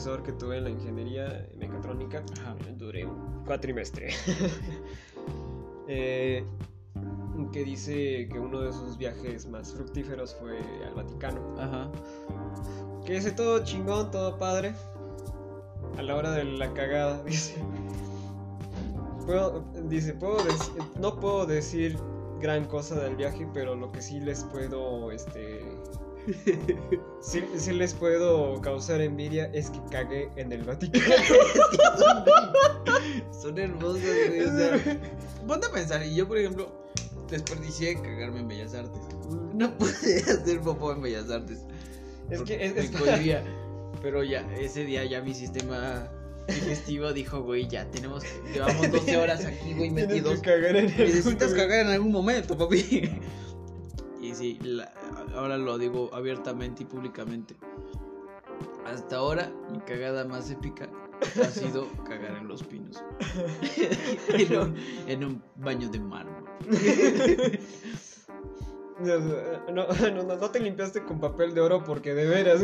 profesor que tuve en la ingeniería mecatrónica. Duré un cuatrimestre. eh, que dice que uno de sus viajes más fructíferos fue al Vaticano. Ajá. Que dice todo chingón, todo padre. A la hora de la cagada, dice. Puedo, dice, puedo no puedo decir gran cosa del viaje, pero lo que sí les puedo, este... Sí les puedo causar envidia es que cagué en el Vaticano. Son hermosos, güey. O sea, ponte a pensar, y yo, por ejemplo, desperdicié cagarme en Bellas Artes. No pude hacer popó en Bellas Artes. Es que es, es-. Pero ya, ese día ya mi sistema digestivo dijo, güey, ya tenemos, llevamos 12 horas aquí, güey, metidos. cagar en Necesitas puto- cagar en algún momento, papi. Y sí, la- ahora lo digo abiertamente y públicamente. Hasta ahora, mi cagada más épica ha sido cagar en los pinos. en, un, en un baño de mármol. No, no, no, no te limpiaste con papel de oro porque de veras.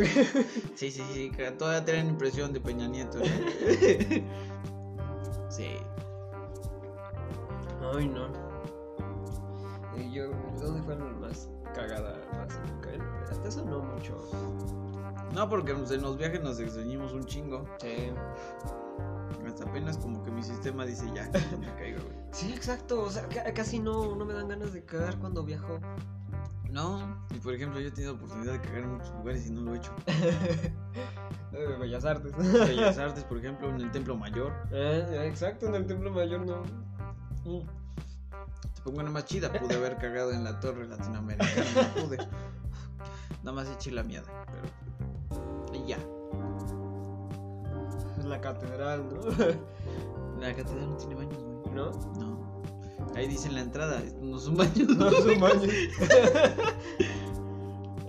Sí, sí, sí, todavía tienen impresión de Peña Nieto. ¿no? Sí. Ay, no. Yo, ¿dónde fue lo más cagada? Eso no mucho. No, porque en los viajes nos extrañamos un chingo. Sí. Hasta apenas como que mi sistema dice ya, no me caigo, güey. Sí, exacto. O sea, ca- casi no, no me dan ganas de cagar cuando viajo. No, y por ejemplo, yo he tenido oportunidad de cagar en muchos lugares y no lo he hecho. Eh, Bellas Artes. Bellas Artes, por ejemplo, en el Templo Mayor. Eh, exacto, en el Templo Mayor no. Mm. Te pongo una más chida, pude haber cagado en la Torre Latinoamericana, no pude. Nada más eché la mierda, pero. Y ya. La catedral, ¿no? La catedral no tiene baños, güey. ¿No? No. Ahí dice en la entrada, no son baños. No son baños.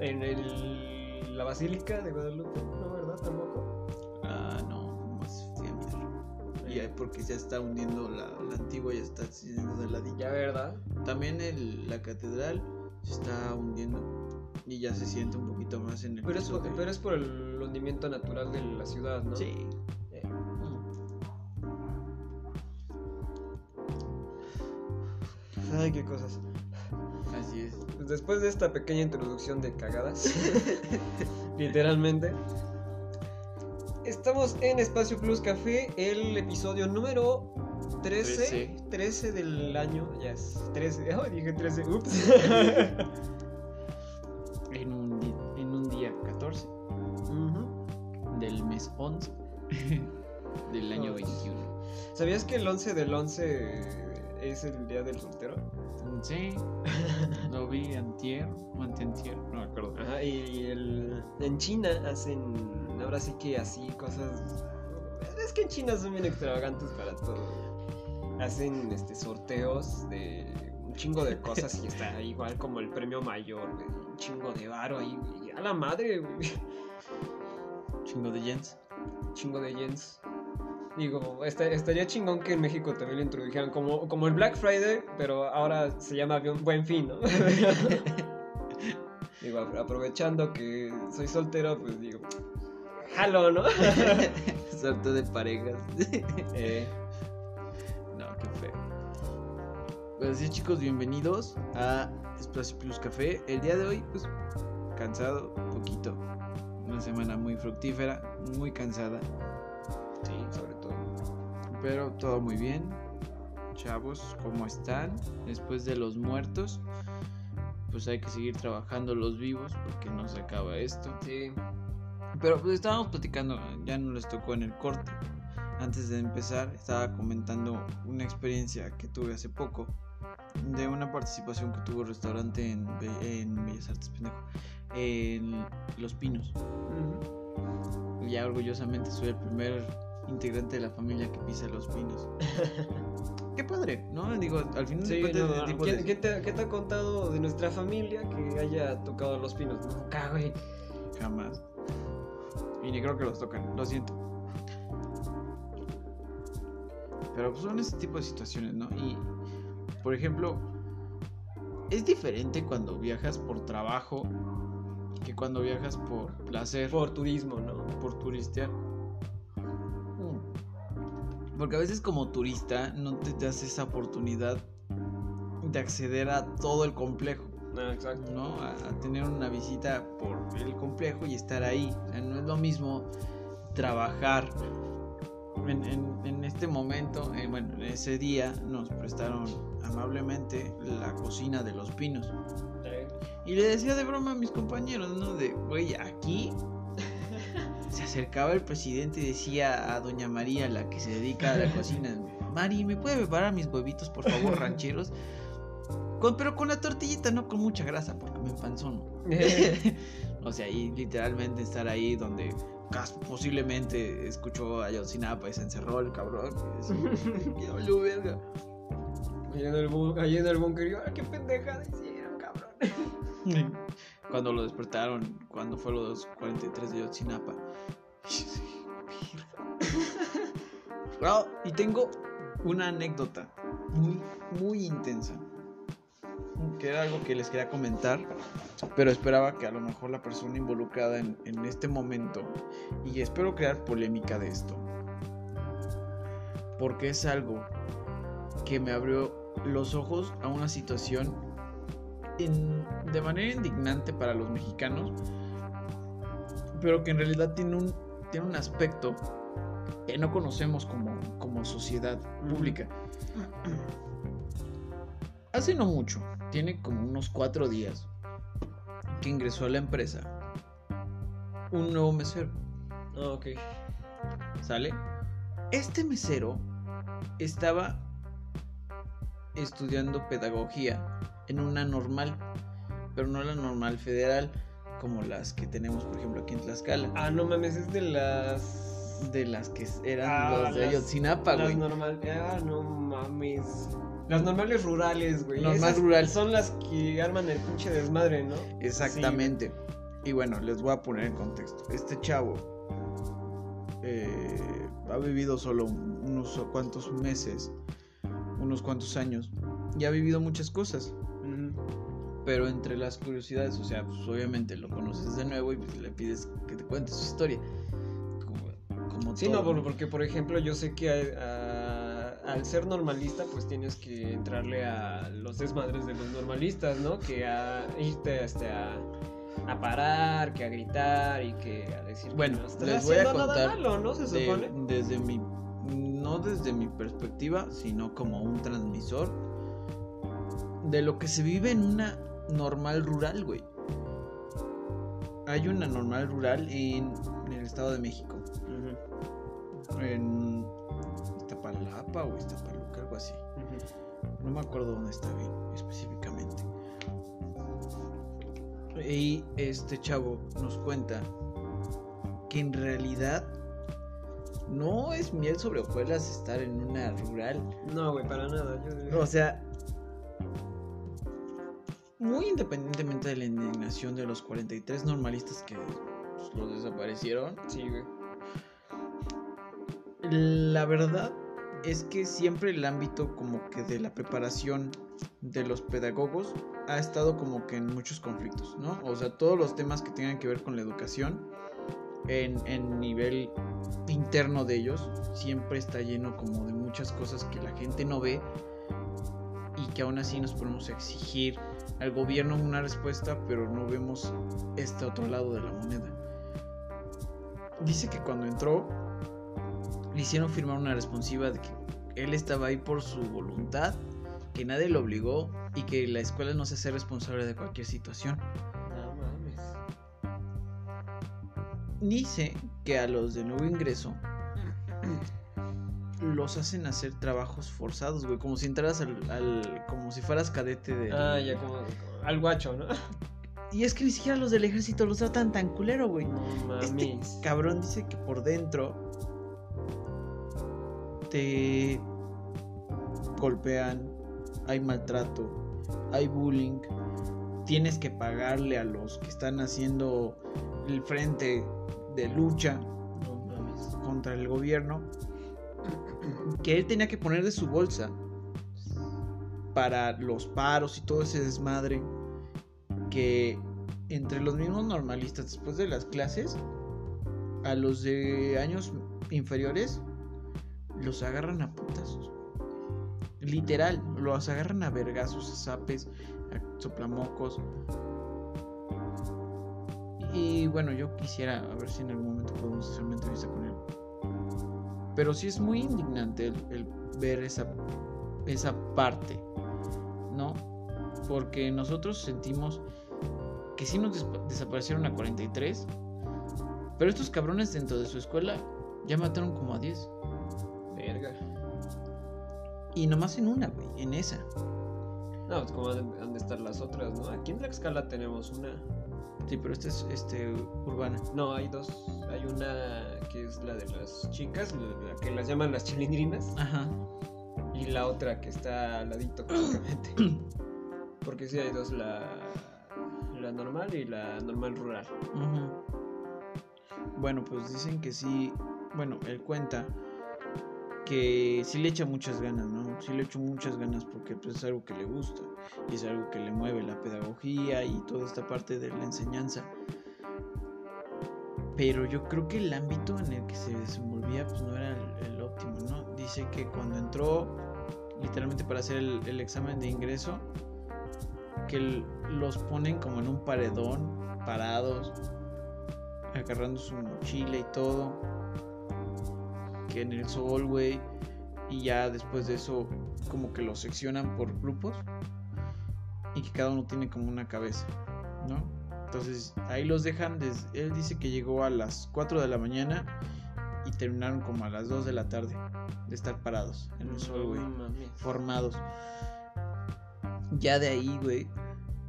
en el, la Basílica de Guadalupe, ¿no, verdad? Tampoco. Ah, no, más fui a mirar. Y ahí porque ya está hundiendo la, la antigua, ya está haciendo de ladilla. Ya, ¿verdad? También el, la catedral se está hundiendo y ya se siente un poquito más en el Pero es, por, de- pero es por el hundimiento natural de la ciudad, ¿no? Sí. Eh, Ay, qué cosas. Así es. Pues después de esta pequeña introducción de cagadas, literalmente, estamos en Espacio Plus Café, el episodio número 13, 13, del año, ya es 13, oh, dije 13, ups. 11 del año Oh. 21. ¿Sabías que el 11 del 11 es el día del soltero? Sí. Lo vi antier o anteantier, no me acuerdo. Ajá, y el, en China hacen, ahora sí que así cosas... Es que en China son bien extravagantes para todo. Hacen este sorteos de un chingo de cosas y está igual como el premio mayor, un chingo de varo ahí, a la madre, güey, Chingo de yens. Chingo de yens. Digo, esta- estaría chingón que en México también lo introdujeran como, como el Black Friday, pero ahora se llama Buen- Fin, ¿no? digo, apro- aprovechando que soy soltero, pues digo, jalo, ¿no? Sorteo de parejas. Eh, No, qué feo. Pues sí, chicos, bienvenidos a Espacio Plus Café. El día de hoy, pues, cansado, poquito. Una semana muy fructífera, muy cansada, sí, sobre todo. pero todo muy bien. Chavos, ¿cómo están? Después de los muertos, pues hay que seguir trabajando los vivos porque no se acaba esto. Sí, Pero pues estábamos platicando, ya no les tocó en el corte. Antes de empezar, estaba comentando una experiencia que tuve hace poco de una participación que tuvo el restaurante en, Be- en Bellas Artes, pendejo, en Los Pinos. Y ya orgullosamente soy el primer integrante de la familia que pisa Los Pinos. Qué padre, ¿no? Digo, al final de Sí, cuentas, no, ¿quién, de- quién te, qué te ha contado de nuestra familia que haya tocado los pinos? Nunca, güey. Jamás. Y ni creo que los tocan, lo siento. Pero pues, son ese tipo de situaciones, ¿no? Y, por ejemplo, es diferente cuando viajas por trabajo que cuando viajas por placer, Por turismo, ¿no? por turistear. Porque a veces como turista no te das esa oportunidad de acceder a todo el complejo, Ah, exacto. ¿no? A, a tener una visita por el complejo y estar ahí. O sea, no es lo mismo trabajar. En, en- en este momento, eh, bueno, en ese día nos prestaron amablemente la cocina de los pinos. Y le decía de broma a mis compañeros, ¿no? De, güey, aquí se acercaba el presidente y decía a doña María, la que se dedica a la cocina, Mari, ¿me puede preparar mis huevitos, por favor, rancheros? Con, pero con la tortillita, no con mucha grasa, porque me empanzono. o sea, y literalmente estar ahí donde posiblemente escuchó a Yotzinapa y se encerró el cabrón. Y decía, "Ya valió verga". Ahí en el, búnker, yo, "Ah, qué pendeja hicieron, cabrón. Cuando lo despertaron, cuando fue los 43 de Yotzinapa. Well, y tengo una anécdota muy, muy intensa. Que era algo que les quería comentar, pero esperaba que a lo mejor la persona involucrada en, en este momento, y espero crear polémica de esto, porque es algo que me abrió los ojos a una situación in- de manera indignante para los mexicanos, pero que en realidad tiene un, tiene un aspecto que no conocemos como, como sociedad pública. Hace no mucho, tiene como unos cuatro días, que ingresó a la empresa un nuevo mesero. Ah, ok. ¿Sale? Este mesero estaba estudiando pedagogía en una normal, pero no la normal federal, como las que tenemos, por ejemplo, aquí en Tlaxcala. Ah, no mames, es de las. De las que eran Ah, los de las- Ayotzinapa, Las güey. normal. Ah, no mames. Las normales rurales, güey. Normal Esas rural. Son las que arman el pinche desmadre, ¿no? Exactamente. y bueno, les voy a poner en contexto. Este chavo eh, ha vivido solo unos cuantos meses, unos cuantos años, y ha vivido muchas cosas. Pero entre las curiosidades, o sea, pues obviamente lo conoces de nuevo y pues, le pides que te cuente su historia. Como, como Sí, todo, no, por- porque por ejemplo yo sé que ah, al ser normalista pues tienes que entrarle a los desmadres de los normalistas, ¿no? Que a irte este, a, a parar, que a gritar y que a decir Bueno, que no les voy a contar malo, ¿no? Se de- supone. desde mi no desde mi perspectiva, sino como un transmisor de lo que se vive en una normal rural, güey. Hay una normal rural en, en el Estado de México, en Iztapalapa o Iztapaluca, algo así. No me acuerdo dónde está bien específicamente. Y este chavo nos cuenta que en realidad no es miel sobre hojuelas estar en una rural. No, güey, para nada. Yo... O sea, muy independientemente de la indignación de los 43 normalistas que pues, los desaparecieron, Sí, güey. La verdad es que siempre el ámbito como que de la preparación de los pedagogos ha estado como que en muchos conflictos, ¿no? O sea, todos los temas que tengan que ver con la educación en, en nivel interno de ellos siempre está lleno como de muchas cosas que la gente no ve y que aún así nos ponemos a exigir al gobierno una respuesta, pero no vemos este otro lado de la moneda. Dice que cuando entró le hicieron firmar una responsiva de que él estaba ahí por su voluntad, que nadie lo obligó y que la escuela no se hace responsable de cualquier situación. No mames. Dice que a los de nuevo ingreso los hacen hacer trabajos forzados, güey, como si entraras al, al- como si fueras cadete de Ah, ya como, como al guacho, ¿no? Y es que ni siquiera los del ejército los tratan tan culero, güey. No Este cabrón dice que por dentro te golpean, hay maltrato, hay bullying, tienes que pagarle a los que están haciendo el frente de lucha No mames. contra el gobierno, que él tenía que poner de su bolsa para los paros y todo ese desmadre que entre los mismos normalistas después de las clases, a los de años inferiores, los agarran a putazos. Literal, los agarran a vergazos, a zapes, a soplamocos. Y bueno, yo quisiera a ver si en algún momento podemos hacer una entrevista con él. Pero sí es muy indignante el, ver esa, esa parte, ¿no? Porque nosotros sentimos que sí nos desaparecieron a 43, pero estos cabrones dentro de su escuela ya mataron como a 10. Verga. Y nomás en una, güey, en esa. No, pues como han de estar las otras, ¿no? Aquí en Tlaxcala tenemos una. Sí, pero esta es este, urbana. No, hay dos. Hay una que es la de las chicas, la que las llaman las chilindrinas. Ajá. Y la otra que está al ladito, básicamente. Porque sí hay dos, la, la normal y la normal rural. Bueno, pues dicen que sí. Bueno, él cuenta que sí le echa muchas ganas, ¿no? Sí le echa muchas ganas porque pues, es algo que le gusta y es algo que le mueve la pedagogía y toda esta parte de la enseñanza. Pero yo creo que el ámbito en el que se desenvolvía pues no era el, óptimo, ¿no? Dice que cuando entró literalmente para hacer el, examen de ingreso, que los ponen como en un paredón, parados, agarrando su mochila y todo que en el sol, güey. Y ya después de eso, como que los seccionan por grupos. Y que cada uno tiene como una cabeza, ¿no? Entonces ahí los dejan. él dice que llegó a las 4 de la mañana y terminaron como a las 2 de la tarde de estar parados en el sol, güey. formados. Ya de ahí, güey,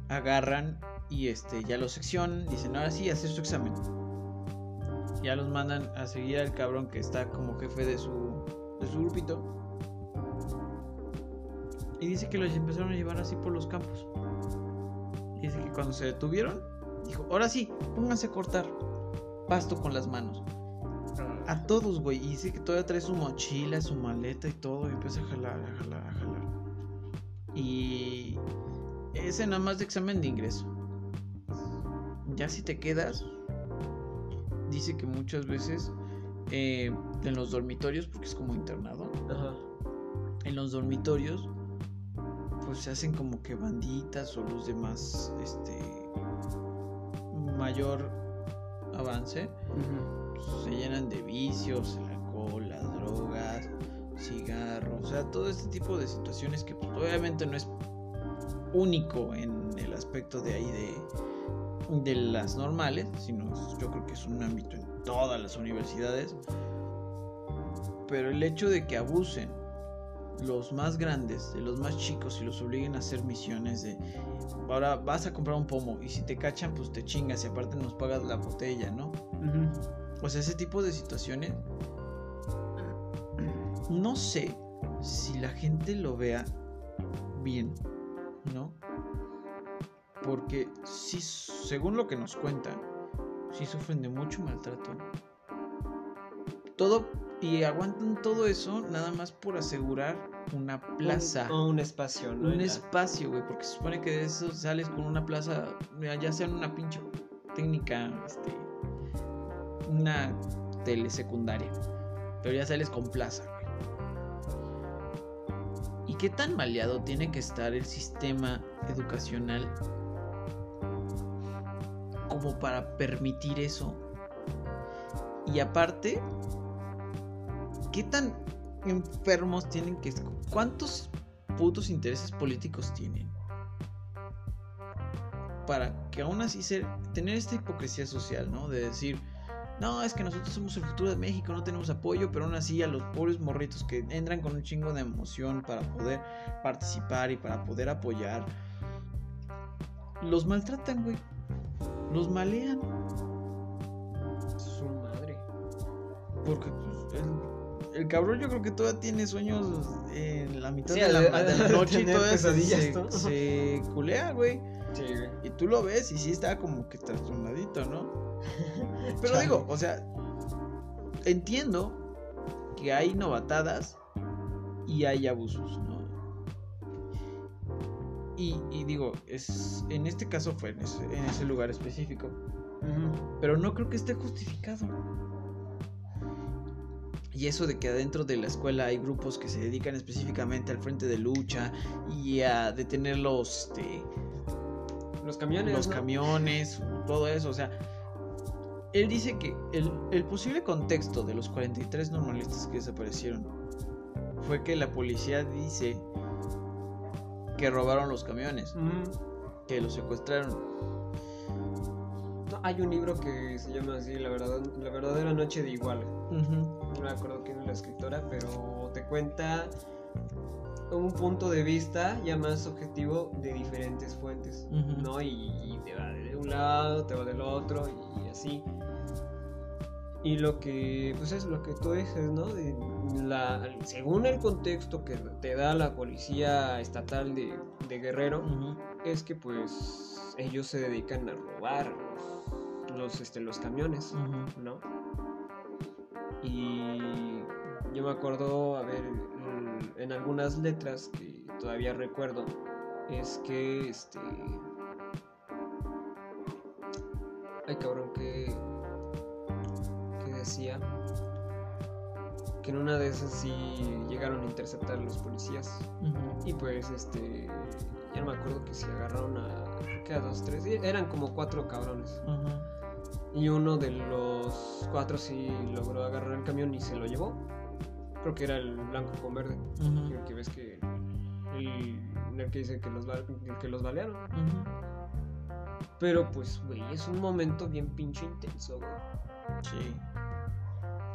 agarran y este ya los seccionan. Dicen, ahora sí, hacer su examen ya los mandan a seguir al cabrón que está como jefe de su, de su grupito. Y dice que los empezaron a llevar así por los campos. Y dice que cuando se detuvieron, dijo, ahora sí, pónganse a cortar pasto con las manos. A todos, güey. Y dice que todavía trae su mochila, su maleta y todo. Y empieza a jalar, a jalar, a jalar. Y ese nada más de examen de ingreso. Ya si te quedas, dice que muchas veces eh, en los dormitorios, porque es como internado, en los dormitorios, pues se hacen como que banditas o los demás, este, mayor avance, se llenan de vicios, el alcohol, las drogas, cigarros, o sea, todo este tipo de situaciones que pues, obviamente no es único en el aspecto de ahí de de las normales, sino yo creo que es un ámbito en todas las universidades. Pero el hecho de que abusen los más grandes de los más chicos y los obliguen a hacer misiones de ahora vas a comprar un pomo y si te cachan pues te chingas y aparte nos pagas la botella, ¿no? O sea, ese tipo de situaciones no sé si la gente lo vea bien, ¿no? Porque si, según lo que nos cuentan, sí sufren de mucho maltrato. Todo y aguantan todo eso nada más por asegurar una plaza. O un, espacio, ¿no? Un espacio, güey, porque se supone que de eso sales con una plaza, ya sea en una pinche técnica, este, una telesecundaria, pero ya sales con plaza, güey. ¿Y qué tan maleado tiene que estar el sistema educacional como para permitir eso. Y aparte, ¿qué tan enfermos tienen que... ¿Cuántos putos intereses políticos tienen? Para que aún así ser, tener esta hipocresía social, ¿no? De decir, no, es que nosotros somos el futuro de México, no tenemos apoyo, pero aún así a los pobres morritos que entran con un chingo de emoción para poder participar y para poder apoyar, los maltratan, güey los malean. Su madre. Porque pues, el, cabrón yo creo que todavía tiene sueños en la mitad de, la, noche y todavía se, se, culea, güey. Sí, güey. Y tú lo ves y sí está como que trastornadito, ¿no? Pero digo, o sea, entiendo que hay novatadas y hay abusos, ¿no? Y, y digo, es en este caso fue en ese, en ese lugar específico. Pero no creo que esté justificado. Y eso de que adentro de la escuela hay grupos que se dedican específicamente al frente de lucha y a detener los, este, los camiones. Los camiones, todo eso. O sea, él dice que el, el, posible contexto de los 43 normalistas que desaparecieron fue que la policía dice que robaron los camiones, que los secuestraron. hay un libro que se llama así, La, verdad, la verdadera noche de igual. No me acuerdo quién es la escritora, pero te cuenta un punto de vista ya más objetivo de diferentes fuentes, ¿no? Y, te va de un lado, te va del otro y, así. Y lo que, pues es lo que tú dices, ¿no? la, según el contexto que te da la policía estatal de, Guerrero, es que pues ellos se dedican a robar los, este, los camiones, ¿no? Y yo me acuerdo, a ver, en algunas letras que todavía recuerdo, es que este. Ay, cabrón, que. Decía que en una de esas sí llegaron a interceptar a los policías. Y pues, este. Ya no me acuerdo que si agarraron a. que a dos, tres. Eran como cuatro cabrones. Y uno de los cuatro sí logró agarrar el camión y se lo llevó creo que era el blanco con verde, el que ves que el, el que dice que los, el que los balearon. Pero pues, güey, es un momento bien pinche intenso, güey. Sí.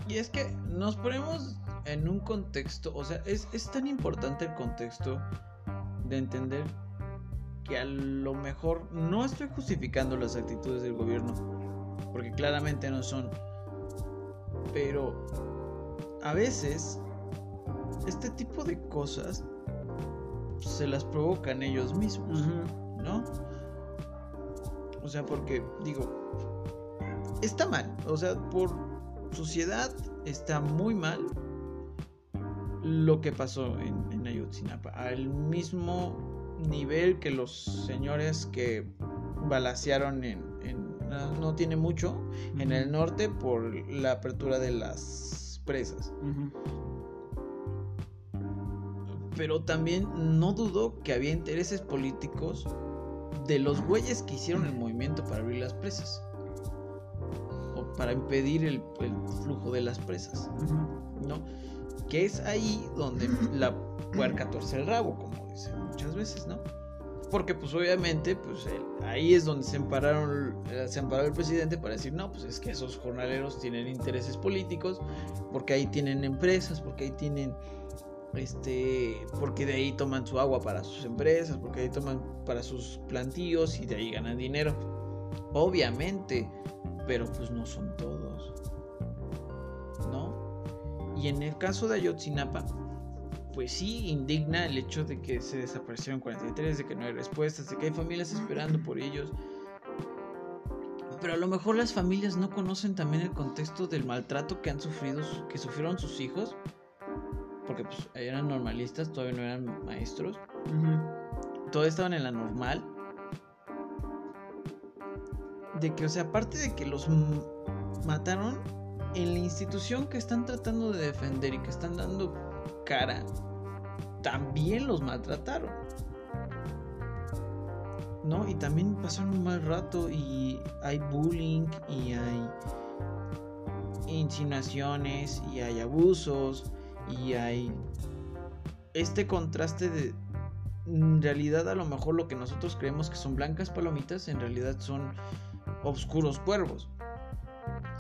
Y es que nos ponemos en un contexto, o sea, es, es tan importante el contexto de entender que a lo mejor no estoy justificando las actitudes del gobierno, porque claramente no son, pero a veces este tipo de cosas se las provocan ellos mismos, ¿no? O sea, porque digo, está mal, o sea, por sociedad está muy mal lo que pasó en, en Ayotzinapa, al mismo nivel que los señores que balacearon en, no, tiene mucho en el norte por la apertura de las presas. Pero también no dudo que había intereses políticos de los güeyes que hicieron el movimiento para abrir las presas. Para impedir el, flujo de las presas. ¿No? Que es ahí donde la puerca torce el rabo, como dicen muchas veces, ¿no? Porque pues obviamente pues ahí es donde se empararon eh, se amparó el presidente para decir, "No, pues es que esos jornaleros tienen intereses políticos, porque ahí tienen empresas, porque ahí tienen este, porque de ahí toman su agua para sus empresas, porque ahí toman para sus plantíos y de ahí ganan dinero." Obviamente, pero pues no son todos. ¿No? Y en el caso de Ayotzinapa, pues sí indigna el hecho de que se desaparecieron 43, de que no hay respuestas, de que hay familias esperando por ellos. Pero a lo mejor las familias no conocen también el contexto del maltrato que han sufrido, que sufrieron sus hijos. Porque pues eran normalistas, todavía no eran maestros. Todavía estaban en la normal. De que, o sea, aparte de que los mataron en la institución que están tratando de defender y que están dando cara, también los maltrataron. ¿No? Y también pasaron un mal rato y hay bullying y hay insinuaciones y hay abusos y hay este contraste de en realidad a lo mejor lo que nosotros creemos que son blancas palomitas en realidad son oscuros cuervos.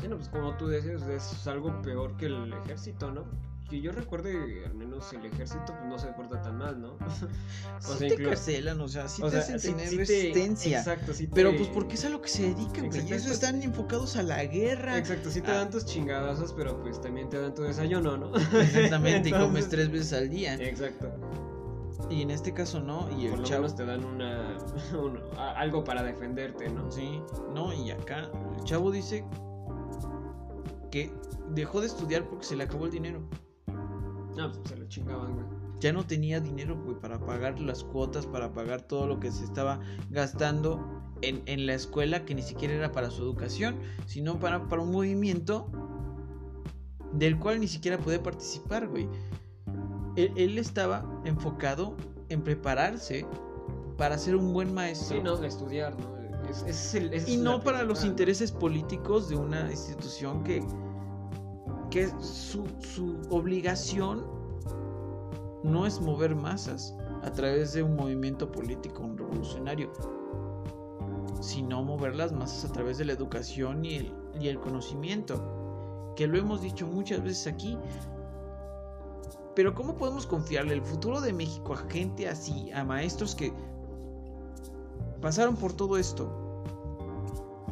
Sí, pues como tú decías, es algo peor que el ejército, ¿no? que yo recuerde, al menos el ejército pues, no se porta tan mal, ¿no? o sea, te carcelan, o sea, sí te hacen tener resistencia. exacto, sí Pero pues porque es a lo que se dedican, güey. Eso están enfocados a la guerra. Exacto, sí te dan tus chingadazos, pero pues también te dan tu desayuno, ¿no? Exactamente, y comes tres veces al día. Exacto. Y en este caso no, y el chavo te dan una, algo para defenderte, ¿no? Sí, no, y acá el chavo dice que dejó de estudiar porque se le acabó el dinero. No, pues se lo chingaban, güey. ya no tenía dinero, güey, para pagar las cuotas, para pagar todo lo que se estaba gastando en, en la escuela, que ni siquiera era para su educación, sino para, para un movimiento del cual ni siquiera puede participar, güey. Él, él estaba enfocado en prepararse para ser un buen maestro. Sí, no, estudiar, ¿no? Es, es el- esa y no para los intereses políticos de una institución que, que su, su obligación no es mover masas a través de un movimiento político, un revolucionario, sino mover las masas a través de la educación y el, y el conocimiento, que lo hemos dicho muchas veces aquí. Pero ¿cómo podemos confiarle el futuro de México a gente así, a maestros que pasaron por todo esto?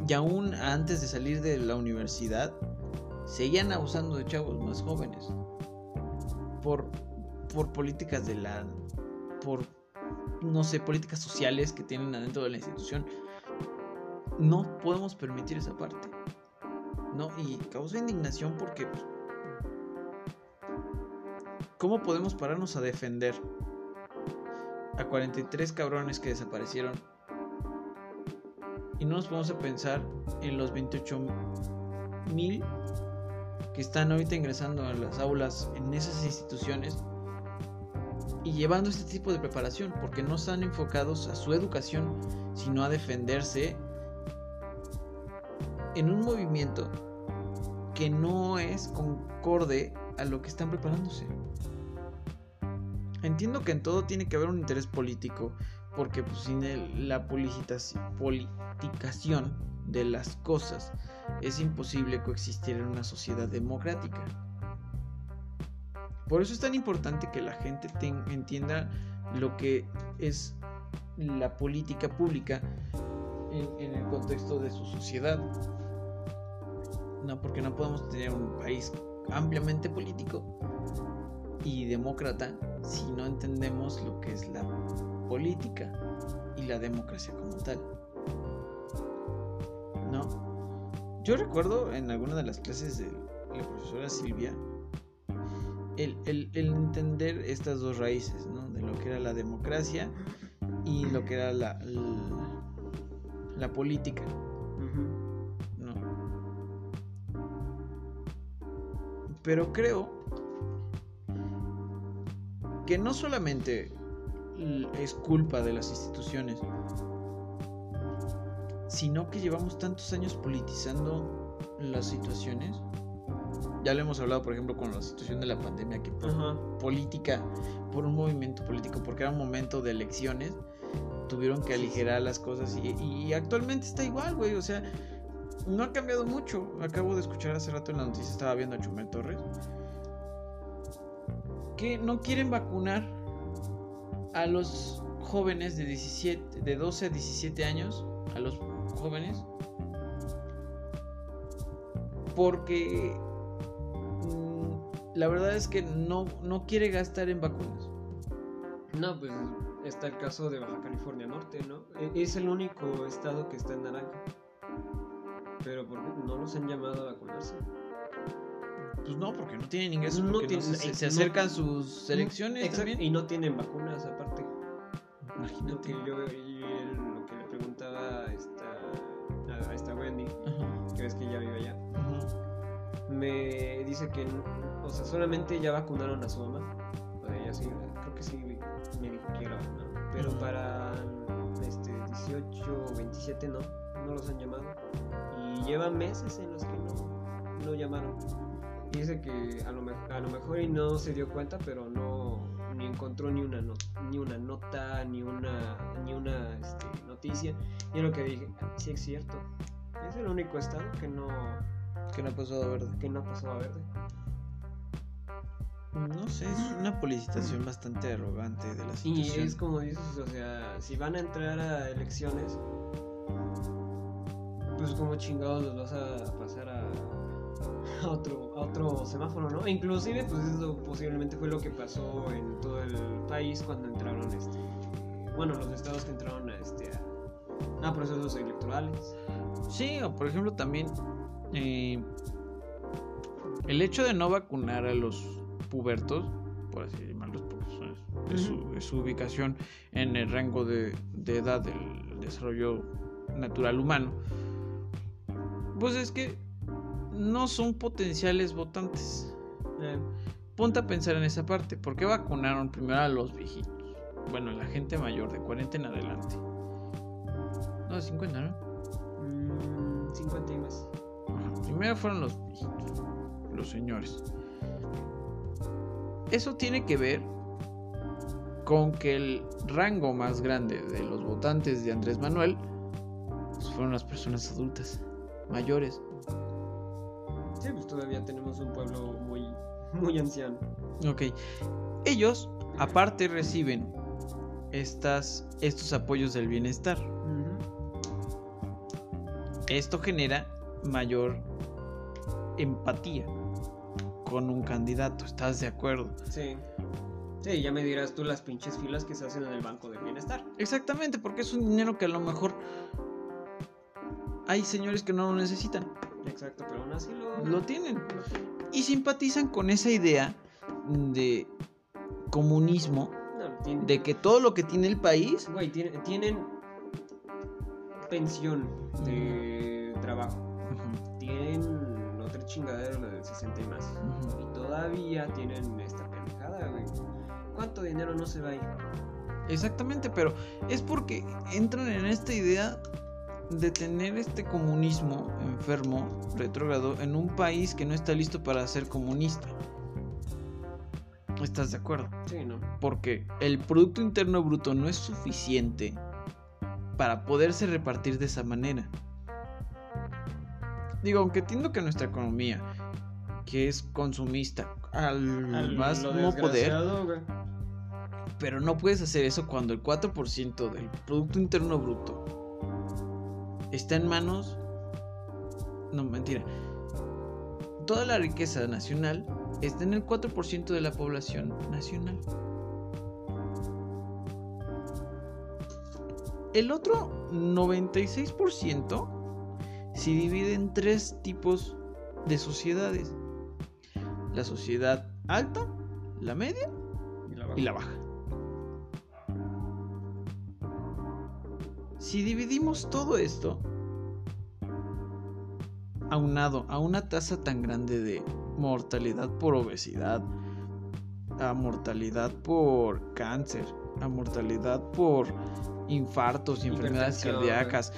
y aún antes de salir de la universidad, seguían abusando de chavos más jóvenes. Por, por políticas de la. por. no sé, políticas sociales que tienen adentro de la institución. No podemos permitir esa parte. No, y causa indignación porque. pues, ¿Cómo podemos pararnos a defender a 43 cabrones que desaparecieron y no nos podemos pensar en los 28 mil que están ahorita ingresando a las aulas en esas instituciones y llevando este tipo de preparación porque no están enfocados a su educación sino a defenderse en un movimiento que no es concorde a lo que están preparándose. Entiendo que en todo tiene que haber un interés político, porque pues, sin la politicación de las cosas es imposible coexistir en una sociedad democrática. Por eso es tan importante que la gente entienda lo que es la política pública en, en el contexto de su sociedad. No, porque no podemos tener un país ampliamente político y demócrata si no entendemos lo que es la política y la democracia como tal. ¿No? Yo recuerdo en alguna de las clases de la profesora Silvia el, el- el entender estas dos raíces, ¿no? De lo que era la democracia y lo que era la, la, la política. ¿no? Pero creo que no solamente es culpa de las instituciones, sino que llevamos tantos años politizando las situaciones. Ya lo hemos hablado, por ejemplo, con la situación de la pandemia, que por Ajá. política, por un movimiento político, porque era un momento de elecciones, tuvieron que aligerar las cosas y, y actualmente está igual, güey, o sea, no ha cambiado mucho. Acabo de escuchar hace rato en la noticia, estaba viendo a Chumel Torres, que no quieren vacunar a los jóvenes de 17, de 12 a 17 años, a los jóvenes, porque mm, la verdad es que no, no quiere gastar en vacunas. No, pues está el caso de Baja California Norte, ¿no? E- Es el único estado que está en naranja. Pero ¿por qué no los han llamado a vacunarse? Pues no, porque no tienen ingresos, No se, no- acercan sus elecciones Exacto, también. Y no tienen vacunas aparte. Imagínate. yo y el- lo que le preguntaba a esta, a esta Wendy, Ajá, que ves que ya vive allá, ajá. me dice que, o sea, solamente ya vacunaron a su mamá. O sea, ella sí, creo que sí me dijo que era vacunada. Pero para este 18 o 27 no, no los han llamado. Y llevan meses en los que no, no llamaron. Y dice que a lo, a lo mejor y no se dio cuenta, pero no ni encontró ni una no- ni una nota, ni una ni una este, noticia. Y es lo que dije, sí es cierto. Es el único estado que no Que no ha pasado verde. que no pasó a verde. No sé, es una publicitación bastante arrogante de la Y situación. es como dices, o sea, si van a entrar a elecciones, pues como chingados los vas a pasar a, a otro a otro semáforo, ¿no? Inclusive, pues eso posiblemente fue lo que pasó en todo el país cuando entraron, este, bueno, los estados que entraron a este a, a procesos electorales. Sí, o por ejemplo también eh, el hecho de no vacunar a los pubertos, por así llamarlos, porque su, ubicación en el rango de, de edad del desarrollo natural humano, pues es que no son potenciales votantes. Eh, Ponte a pensar en esa parte. ¿Por qué vacunaron primero a los viejitos? Bueno, la gente mayor, de 40 en adelante. No, de 50, ¿no? mm, 50 y más. Primero fueron los viejitos, los señores. Eso tiene que ver con que el rango más grande de los votantes de Andrés Manuel pues, fueron las personas adultas, mayores. Sí, pues todavía tenemos un pueblo muy, muy anciano. Ok. Ellos, aparte, reciben estas, estos apoyos del bienestar. Esto genera mayor empatía con un candidato. ¿Estás de acuerdo? Sí. Sí, ya me dirás tú las pinches filas que se hacen en el Banco del Bienestar. Exactamente, porque es un dinero que a lo mejor hay señores que no lo necesitan. Exacto, pero aún así lo... Lo tienen. Y simpatizan con esa idea de comunismo, No, de que todo lo que tiene el país Güey, tienen, tienen pensión de trabajo. Tienen otra chingadera, la del 60 y más. Y todavía tienen esta pendejada, güey. ¿Cuánto dinero no se va a ir? Exactamente, pero es porque entran en esta idea de tener este comunismo enfermo, retrógrado, en un país que no está listo para ser comunista. ¿Estás de acuerdo? Sí, ¿no? Porque el Producto Interno Bruto no es suficiente para poderse repartir de esa manera. Digo, aunque entiendo que nuestra economía, que es consumista, al, Al- más no poder, güey. pero no puedes hacer eso cuando el 4% del Producto Interno Bruto está en manos... No, mentira. Toda la riqueza nacional está en el 4% de la población nacional. El otro 96% se divide en tres tipos de sociedades. La sociedad alta, la media Y la y la baja. Si dividimos todo esto, aunado a una tasa tan grande de mortalidad por obesidad, a mortalidad por cáncer, a mortalidad por infartos y enfermedades cardíacas,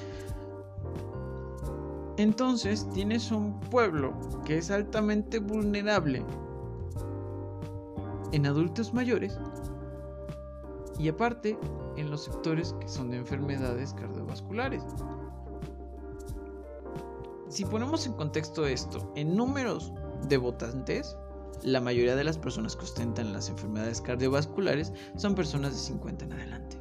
entonces tienes un pueblo que es altamente vulnerable en adultos mayores y aparte en los sectores que son de enfermedades cardiovasculares. Si ponemos en contexto esto en números de votantes, la mayoría de las personas que ostentan las enfermedades cardiovasculares son personas de 50 en adelante.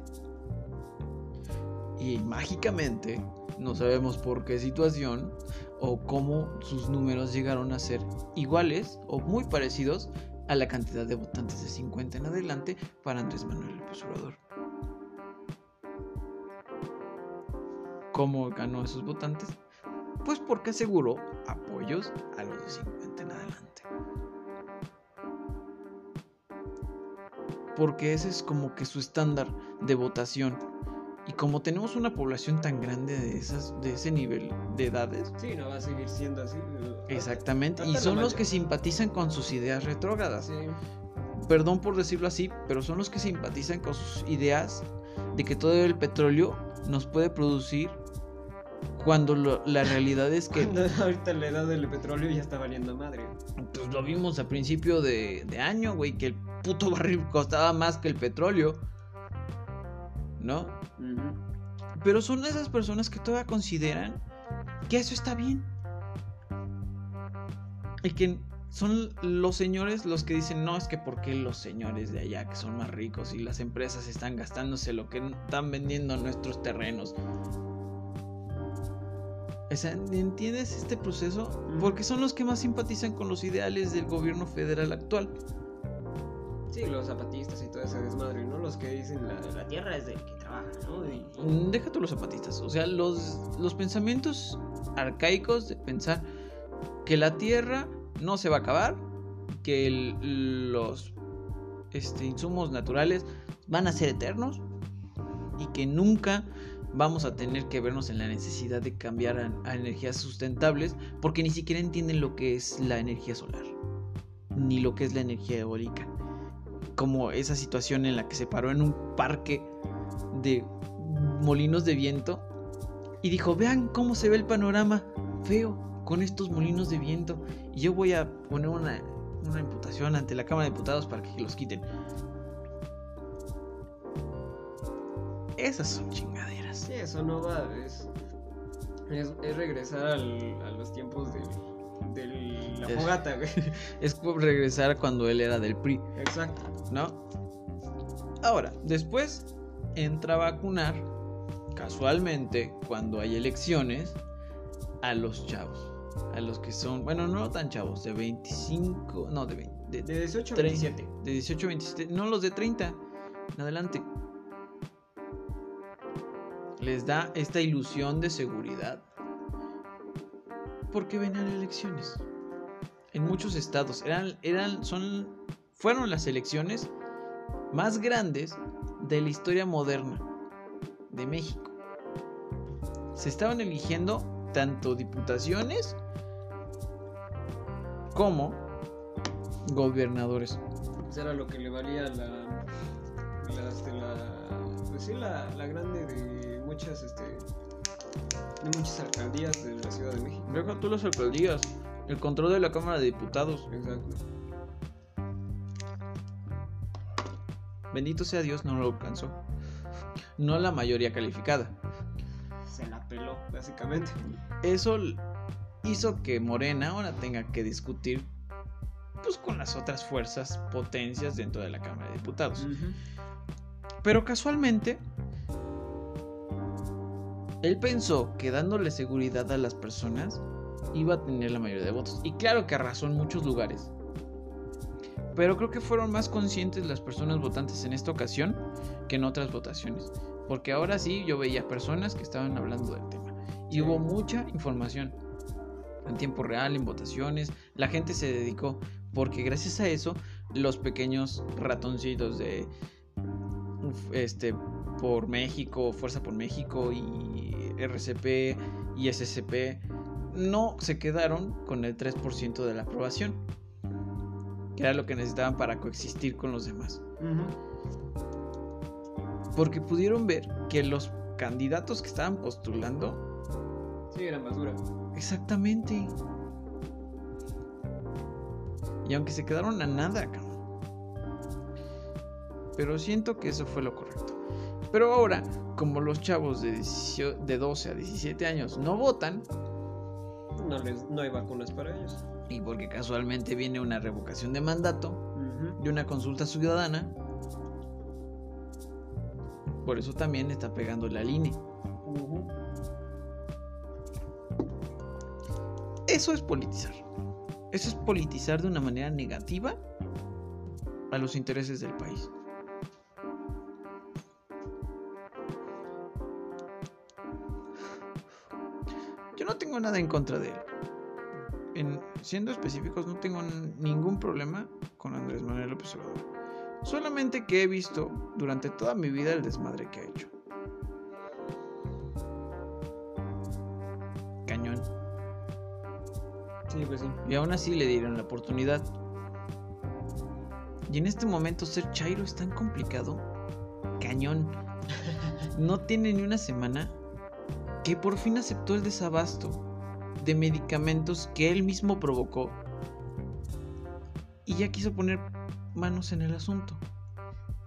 Y mágicamente, no sabemos por qué situación o cómo sus números llegaron a ser iguales o muy parecidos a la cantidad de votantes de 50 en adelante para Andrés Manuel López Obrador. ¿Cómo ganó esos votantes? Pues porque aseguró apoyos a los de 50 en adelante. Porque ese es como que su estándar de votación. Y como tenemos una población tan grande de, esas, de ese nivel de edades, Sí, no va a seguir siendo así. exactamente, y hasta son los que simpatizan con sus ideas retrógradas. Sí. Perdón por decirlo así, pero son los que simpatizan con sus ideas de que todo el petróleo nos puede producir cuando lo- la realidad es que Cuando ahorita la edad del petróleo ya está valiendo madre. pues, lo vimos a principio de, de año, güey, que el puto barril costaba más que el petróleo. ¿No? Pero son esas personas que todavía consideran que eso está bien. Y que son los señores los que dicen, no, es que porque los señores de allá que son más ricos y las empresas están gastándose lo que están vendiendo nuestros terrenos. O sea, ¿entiendes este proceso? Porque son los que más simpatizan con los ideales del gobierno federal actual. Sí, los zapatistas y todo ese desmadre, ¿no? Los que dicen la, la tierra es del que Deja tú los zapatistas, o sea, los, los pensamientos arcaicos de pensar que la tierra no se va a acabar, que el- los este, insumos naturales van a ser eternos y que nunca vamos a tener que vernos en la necesidad de cambiar a, a energías sustentables porque ni siquiera entienden lo que es la energía solar ni lo que es la energía eólica. Como esa situación en la que se paró en un parque de molinos de viento y dijo, vean cómo se ve el panorama feo con estos molinos de viento y yo voy a poner una, una imputación ante la Cámara de Diputados para que los quiten. Esas son chingaderas. Sí, eso no va. Es, es, es regresar al- a los tiempos de, de la Es- fogata, güey. Es regresar cuando él era del PRI, Exacto. ¿no? Ahora, después entra a vacunar, casualmente, cuando hay elecciones, a los chavos. A los que son, bueno, no tan chavos, de 25, no, de 20, de, De 18 a 30, 27. de 18 a 27, no los de 30 en adelante. Les da esta ilusión de seguridad. Porque venían elecciones. En muchos estados eran, eran, son, fueron las elecciones más grandes de la historia moderna de México. Se estaban eligiendo tanto diputaciones como gobernadores. Eso era lo que le valía la. la, este, la pues sí, la, la grande de muchas, este. De muchas alcaldías de la Ciudad de México. Deja tú las alcaldías, el control de la Cámara de Diputados. Exacto. Bendito sea Dios, no lo alcanzó. No la mayoría calificada. Se la peló, básicamente. Eso hizo que Morena ahora tenga que discutir pues con las otras fuerzas potencias dentro de la Cámara de Diputados. Pero casualmente, él pensó que dándole seguridad a las personas iba a tener la mayoría de votos. Y claro que arrasó en muchos lugares. Pero creo que fueron más conscientes las personas votantes en esta ocasión que en otras votaciones. Porque ahora sí yo veía personas que estaban hablando del tema. Y hubo mucha información en tiempo real, en votaciones. La gente se dedicó porque gracias a eso los pequeños ratoncitos de este por México, Fuerza por México y RCP y SCP no se quedaron con el 3% de la aprobación, que era lo que necesitaban para coexistir con los demás. Porque pudieron ver que los candidatos que estaban postulando Sí, era basura. Exactamente. Y aunque se quedaron a nada, cabrón. Pero siento que eso fue lo correcto. Pero ahora, como los chavos de, 18 de 12 a 17 años no votan, No, les, no hay vacunas para ellos. Y porque casualmente viene una revocación de mandato y una consulta ciudadana, por eso también está pegando la línea. Eso es politizar. Eso es politizar de una manera negativa a los intereses del país. Yo no tengo nada en contra de él. En, siendo específicos, no tengo ningún problema con Andrés Manuel López Obrador. Solamente que he visto durante toda mi vida el desmadre que ha hecho. Cañón. Sí, pues sí. Y aún así le dieron la oportunidad. Y en este momento ser Chairo es tan complicado. Cañón. No tiene ni una semana que por fin aceptó el desabasto de medicamentos que él mismo provocó. Y ya quiso poner manos en el asunto.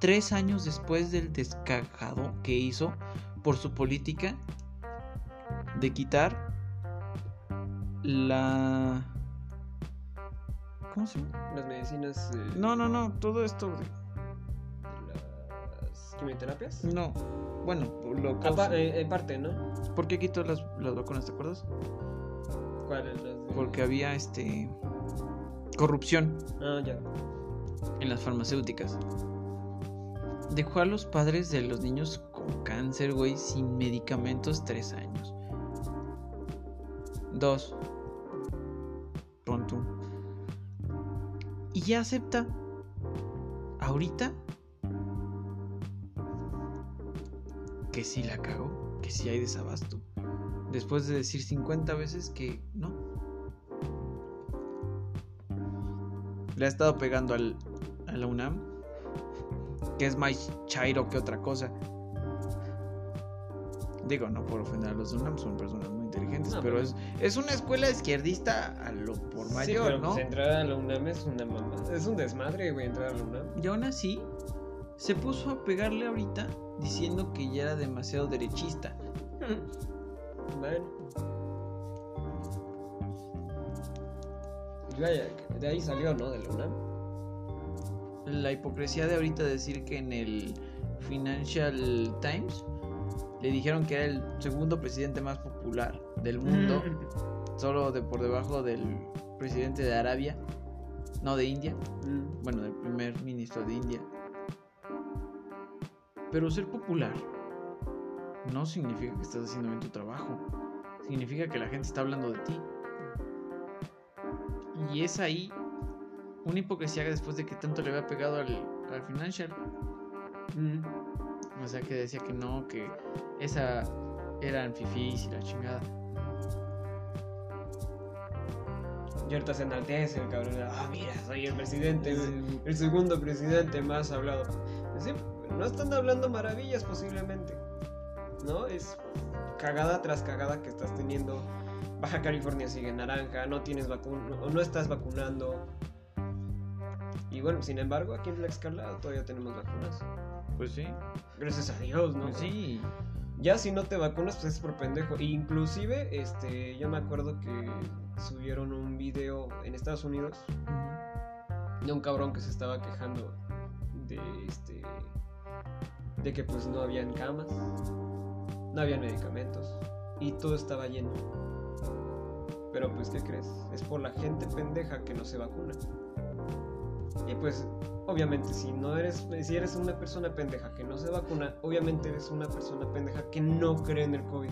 Tres años después del descajado que hizo por su política de quitar la... ¿Cómo se llama? Las medicinas. eh, No, no, no, todo esto... de- Las quimioterapias. No, bueno, lo eh, en parte, ¿no? ¿Por qué quitó las, las vacunas, te acuerdas? ¿Cuáles? Las de- Porque había este corrupción Ah, ya. en las farmacéuticas. Dejó a los padres de los niños con cáncer, güey, sin medicamentos tres años. Dos. Pon tú. Y ya acepta ahorita que sí la cago, que sí hay desabasto. Después de decir 50 veces que no. Le ha estado pegando al, a la UNAM, que es más chairo que otra cosa. Digo, no por ofender a los de UNAM, son personas muy inteligentes, No, pero pero- es, es una escuela izquierdista a lo por Sí, mayor, pero ¿no? pues entrar a la UNAM es una mamá. Es un desmadre, güey, entrar a la UNAM. Y aún así, se puso a pegarle ahorita diciendo que ya era demasiado derechista. Bueno. De ahí salió, ¿no? De la UNAM. La hipocresía de ahorita decir que en el Financial Times le dijeron que era el segundo presidente más popular del mundo, solo de por debajo del presidente de Arabia, no de India, Mm. bueno, del primer ministro de India. Pero ser popular no significa que estás haciendo bien tu trabajo. Significa que la gente está hablando de ti. Y es ahí una hipocresía después de que tanto le había pegado al, al financial. Mm. O sea, que decía que no, que esa eran fifís y la chingada. Y ahorita se enaltece el cabrón. Ah, mira, soy el presidente, el segundo presidente más hablado. Sí, no están hablando maravillas posiblemente. ¿No? Es cagada tras cagada que estás teniendo. Baja California sigue naranja, no tienes vacuna, o no estás vacunando. Y bueno, sin embargo, aquí en Tlaxcala todavía tenemos vacunas. Pues sí, Gracias a Dios, ¿no? pues sí. Ya si no te vacunas, pues es por pendejo. E inclusive, este, yo me acuerdo que subieron un video en Estados Unidos de un cabrón que se estaba quejando de este de que pues no habían camas, no habían medicamentos y todo estaba lleno. Pero pues ¿qué crees? Es por la gente pendeja que no se vacuna. Y pues obviamente si no eres si eres una persona pendeja que no se vacuna, obviamente eres una persona pendeja que no cree en el COVID.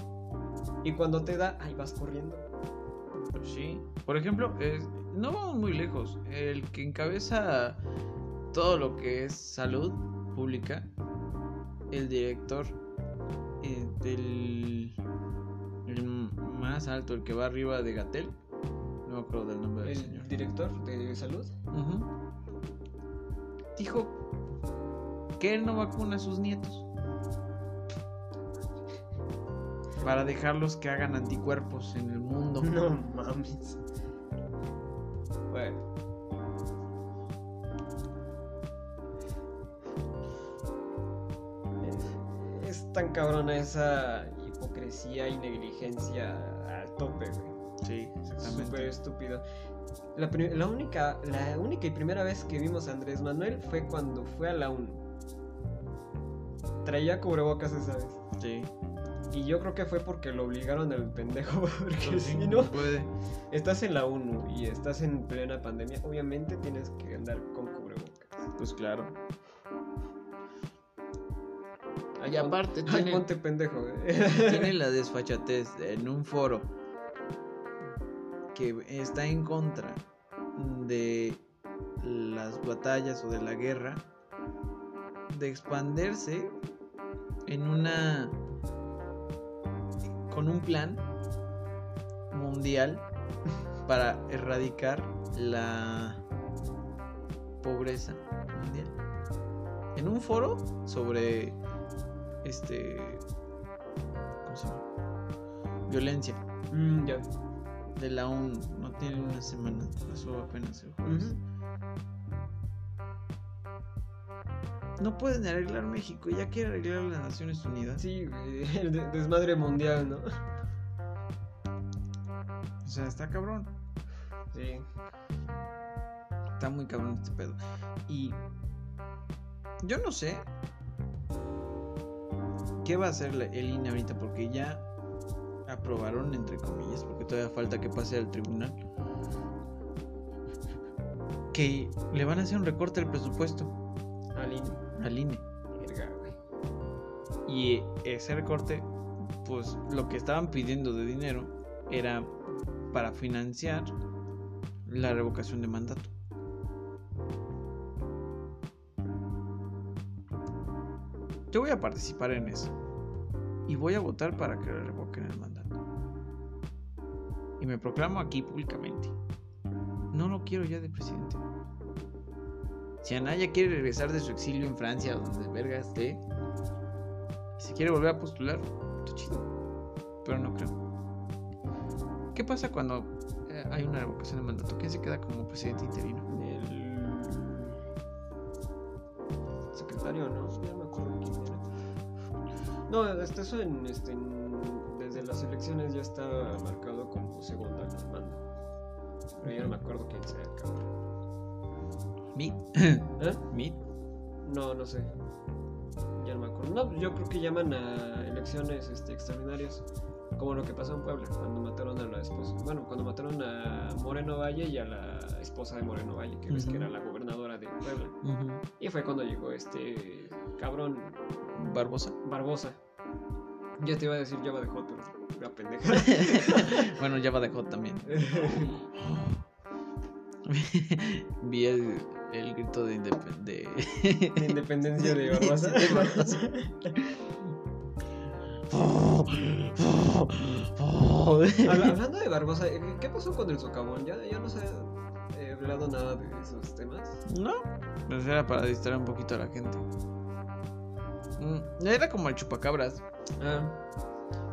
Y cuando te da, ahí vas corriendo. Pues sí. Por ejemplo, no vamos muy lejos. El que encabeza todo lo que es salud pública, el director eh, del el más alto, el que va arriba de Gatel, no me acuerdo del nombre del El señor. director de salud. Dijo que él no vacuna a sus nietos. Para dejarlos que hagan anticuerpos en el mundo. No mames. Bueno. Tan cabrona esa hipocresía y negligencia al tope, güey. Sí, Súper exactamente. estúpido. La, la única, la única y primera vez que vimos a Andrés Manuel fue cuando fue a la ONU. Traía cubrebocas esa vez. Sí. Y yo creo que fue porque lo obligaron al pendejo. Porque Pues si sí, no, puede. estás en la ONU y estás en plena pandemia, obviamente tienes que andar con cubrebocas. Pues claro. Ay, Y aparte ay, tiene- ponte pendejo. güey. Tiene la desfachatez en un foro que está en contra de las batallas o de la guerra de expandirse en una con un plan mundial para erradicar la pobreza mundial. En un foro sobre este ¿cómo se llama? violencia Mm, ya. de la ONU. No tiene una semana, pasó apenas el jueves. No pueden arreglar México, ya quiere arreglar las Naciones Unidas. Sí, el de- desmadre mundial, ¿no? O sea, está cabrón. Sí. Está muy cabrón este pedo. Y yo no sé qué va a hacer el INE ahorita, porque ya aprobaron, entre comillas, porque todavía falta que pase al tribunal, que le van a hacer un recorte al presupuesto al INE. Verga, güey. Y ese recorte, pues lo que estaban pidiendo de dinero era para financiar la revocación de mandato. Yo voy a participar en eso. Y voy a votar para que le revoquen el mandato. Y me proclamo aquí públicamente. No lo quiero ya de presidente. Si Anaya quiere regresar de su exilio en Francia, donde verga esté, si quiere volver a postular, está. Pero no creo. ¿Qué pasa cuando eh, hay una revocación de mandato? ¿Quién se queda como presidente interino? No, hasta eso en, este, en- desde las elecciones ya está marcado como segunda al mando. Pero ya no me acuerdo quién sea el cabrón. Meet. ¿Eh? Meet. No, no sé. Ya no me acuerdo. No, yo creo que llaman a elecciones este, extraordinarias. Como lo que pasó en Puebla, cuando mataron a la esposa. Bueno, cuando mataron a Moreno Valle y a la esposa de Moreno Valle, que ves que era la de. Y fue cuando llegó este cabrón Barbosa. Barbosa. Ya te iba a decir Java de Hot, pero la pendeja. bueno, ya va de hot también. Vi el, el grito de independencia. La independencia de Barbosa. Habla- Hablando de Barbosa, ¿qué- ¿qué pasó con el socavón? Ya, ya no eh, hablado nada de esos temas. no, pues era para distraer un poquito a la gente. Mm, Era como el chupacabras. Ah.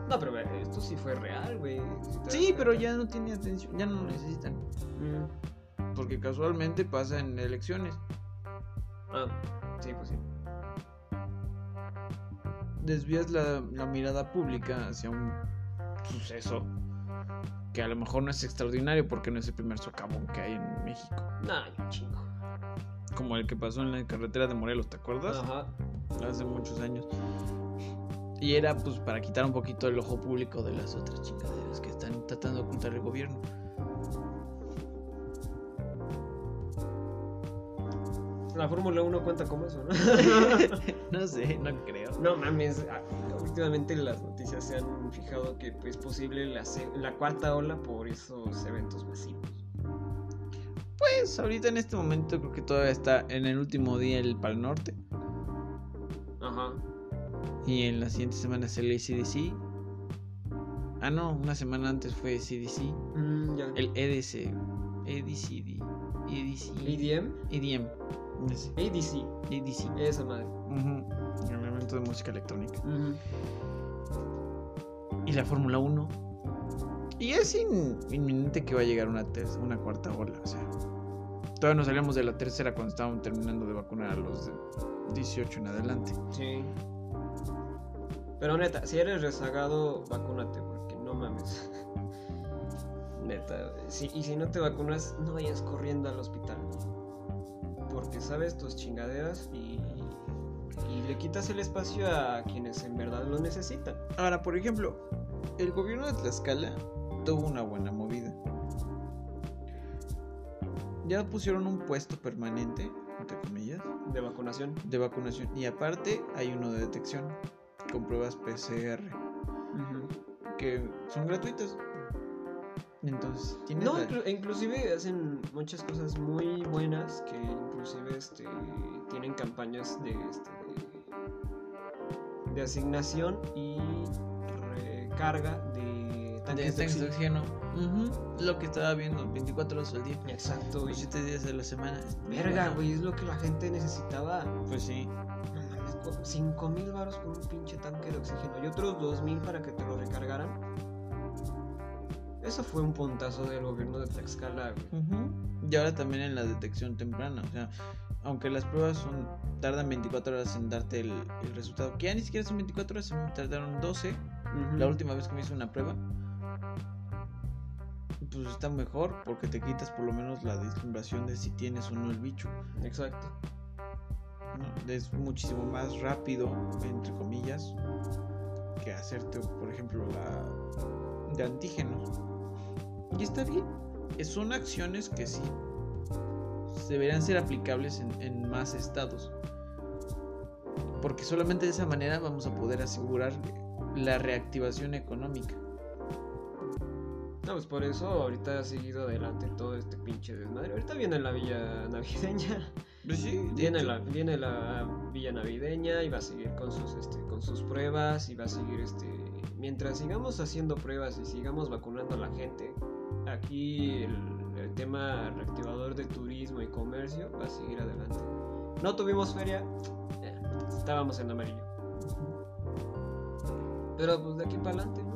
No, pero eh, esto sí fue real, güey. Sí, pero ya no tiene atención, ya no lo necesitan. Mm. Porque casualmente pasa en elecciones. Ah, sí, pues sí. Desvías la, la mirada pública hacia un suceso que a lo mejor no es extraordinario porque no es el primer socavón que hay en México. Nah, yo chingo. Como el que pasó en la carretera de Morelos, ¿te acuerdas? Ajá. Hace muchos años. Y era pues para quitar un poquito el ojo público de las otras chingaderas que están tratando de ocultar el gobierno. La Fórmula 1 cuenta como eso, ¿no? No sé, no creo. No mames, últimamente las noticias se han fijado que es posible la, cuarta ola por esos eventos masivos. Pues ahorita en este momento creo que todavía está en el último día el Pal Norte. Ajá. Y en la siguiente semana es el ACDC. Ah, no, una semana antes fue CDC. Mm, ya. El EDC. EDCD. EDC. EDM, EDM. ADC, EDC. esa madre. Ujú, El evento de música electrónica. Y la Fórmula 1. Y es in- inminente que va a llegar una, una cuarta ola. O sea, todavía no salíamos de la tercera cuando estábamos terminando de vacunar a los de 18 en adelante. Sí. Pero neta, si eres rezagado, vacúnate, porque no mames. Neta, si, y si no te vacunas, no vayas corriendo al hospital. Porque sabes tus chingaderas y, y le quitas el espacio a quienes en verdad lo necesitan. Ahora, por ejemplo, el gobierno de Tlaxcala tuvo una buena movida. Ya pusieron un puesto permanente, entre comillas, De vacunación. de vacunación. Y aparte hay uno de detección con pruebas PCR que son gratuitas. Entonces, tienes No, la- inclu- inclusive hacen muchas cosas muy buenas que inclusive este, tienen campañas de, este, de, de asignación y recarga de tanques de de oxígeno. oxígeno. Ujú, Lo que estaba viendo, 24 horas al día. Exacto, Los y 7 días de la semana. verga, Bueno, güey, es lo que la gente necesitaba. Pues sí. No mames, 5 mil baros por un pinche tanque de oxígeno y otros 2 mil para que te lo recargaran. Eso fue un puntazo del gobierno de Tlaxcala, güey. Y ahora también en la detección temprana, o sea, aunque las pruebas son tardan 24 horas en darte el, el resultado, que ya ni siquiera son 24 horas, me tardaron 12, Ujú. la última vez que me hice una prueba. Pues está mejor porque te quitas por lo menos la deslumbración de si tienes o no el bicho. Exacto. ¿no? Es muchísimo más rápido, entre comillas, que hacerte, por ejemplo, la de antígenos. Y está bien. Eh, Son acciones que sí deberían ser aplicables en, en más estados. Porque solamente de esa manera vamos a poder asegurar la reactivación económica. No, pues por eso ahorita ha seguido adelante todo este pinche desmadre. Ahorita viene la villa navideña. Pues sí, Viene la, viene la villa navideña y va a seguir con sus, este, con sus pruebas y va a seguir, este, mientras sigamos haciendo pruebas y sigamos vacunando a la gente, aquí el, el tema reactivador de turismo y comercio va a seguir adelante. No tuvimos feria, eh, estábamos en amarillo. Pero pues de aquí para adelante, ¿no?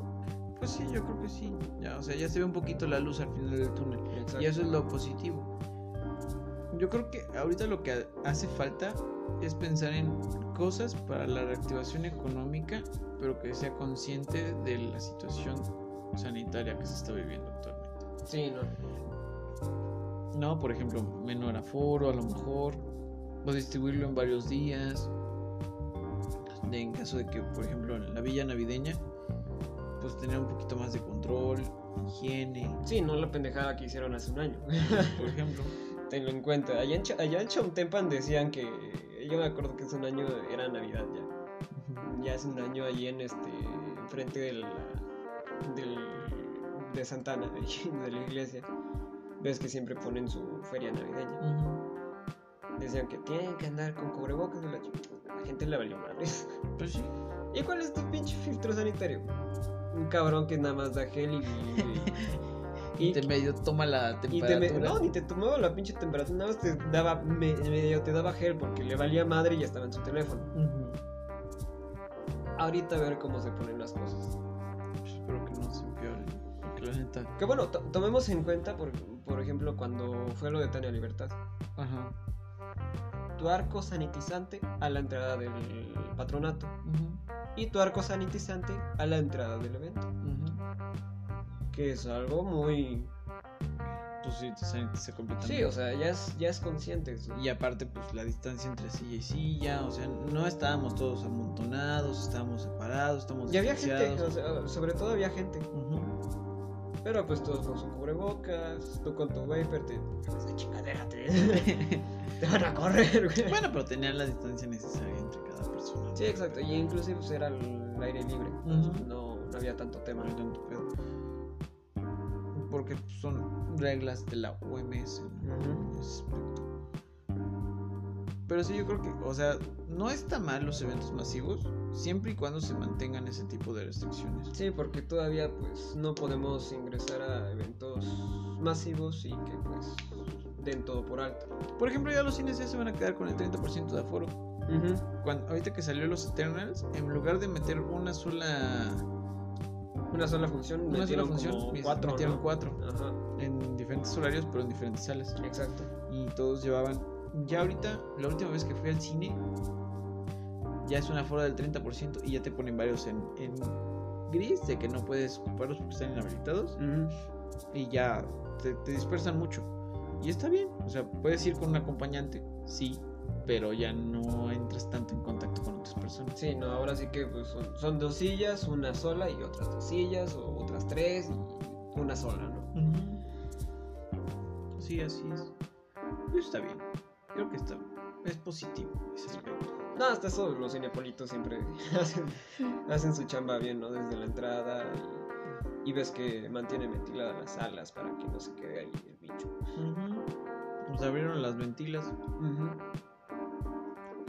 Pues sí, yo creo que sí. Ya, o sea, ya se ve un poquito la luz al final del túnel. Exacto. Y eso es lo positivo. Yo creo que ahorita lo que ha- hace falta es pensar en cosas para la reactivación económica, pero que sea consciente de la situación sanitaria que se está viviendo actualmente. Sí, no. No, por ejemplo, menor aforo a lo mejor, o distribuirlo en varios días. De- en caso de que, por ejemplo, en la villa navideña, pues tener un poquito más de control, higiene, Sí, no la pendejada que hicieron hace un año. por ejemplo. Tenlo en cuenta. Allá en, Cha- allá en Chautempan decían que. Yo me acuerdo que hace un año era Navidad ya. Ya hace un año allí en este. Enfrente del. del de Santana, de la iglesia. Ves que siempre ponen su feria navideña. Ujú. Decían que tienen que andar con cubrebocas de la La gente le valió madres. Pues sí. ¿Y cuál es tu pinche filtro sanitario? Un cabrón que nada más da gel y. Y te medio toma la Y te temperatura. me- no, ni te tomaba la pinche temperatura, nada más te daba, me- medio te daba gel porque le valía madre y ya estaba en su teléfono. Ujú. Ahorita a ver cómo se ponen las cosas. Que bueno, to- tomemos en cuenta, por, por ejemplo, cuando fue lo de Tania Libertad. Ajá. Tu arco sanitizante a la entrada del patronato. Y tu arco sanitizante a la entrada del evento. Que es algo muy... Pues sí, te sanitiza completamente. Sí, o sea, ya es, ya es consciente. Y aparte, pues la distancia entre silla y silla, o sea, no estábamos todos amontonados, estábamos separados, estamos Y había gente, o sea, sobre todo había gente. Pero pues todos con su cubrebocas, tú con tu vapor, te... Esa chingadera te... te van a correr, güey. Bueno, pero tenían la distancia necesaria entre cada persona. Sí, exacto, y inclusive pues, era el aire libre, Ujú. no, no había tanto tema. No tanto pedo. Porque pues, son reglas de la OMS ¿no? Pero sí, yo creo que, o sea, no está mal los eventos masivos, siempre y cuando se mantengan ese tipo de restricciones. Sí, porque todavía pues no podemos ingresar a eventos masivos y que pues den todo por alto. Por ejemplo, ya los cines ya se van a quedar con el 30% de aforo. Cuando, ahorita que salió los Eternals, en lugar de meter una sola, Una sola función, una sola función, como mis- cuatro, metieron ¿no? cuatro Ajá, en diferentes horarios, pero en diferentes salas. exacto. Y todos llevaban. Ya ahorita, la última vez que fui al cine, ya es un aforo del 30% y ya te ponen varios en, en gris de que no puedes ocuparlos porque están inhabilitados y ya te, te dispersan mucho. Y está bien, o sea, puedes ir con un acompañante, sí, pero ya no entras tanto en contacto con otras personas. Sí, no, ahora sí que pues, son, son dos sillas, una sola y otras dos sillas, o otras tres y una sola, ¿no? Sí, así es. Está bien, creo que está, es positivo ese aspecto. No, hasta eso los cinepolitos siempre hacen, hacen su chamba bien, ¿no? Desde la entrada y, y ves que mantienen ventiladas las salas para que no se quede ahí el bicho. Nos abrieron las ventilas.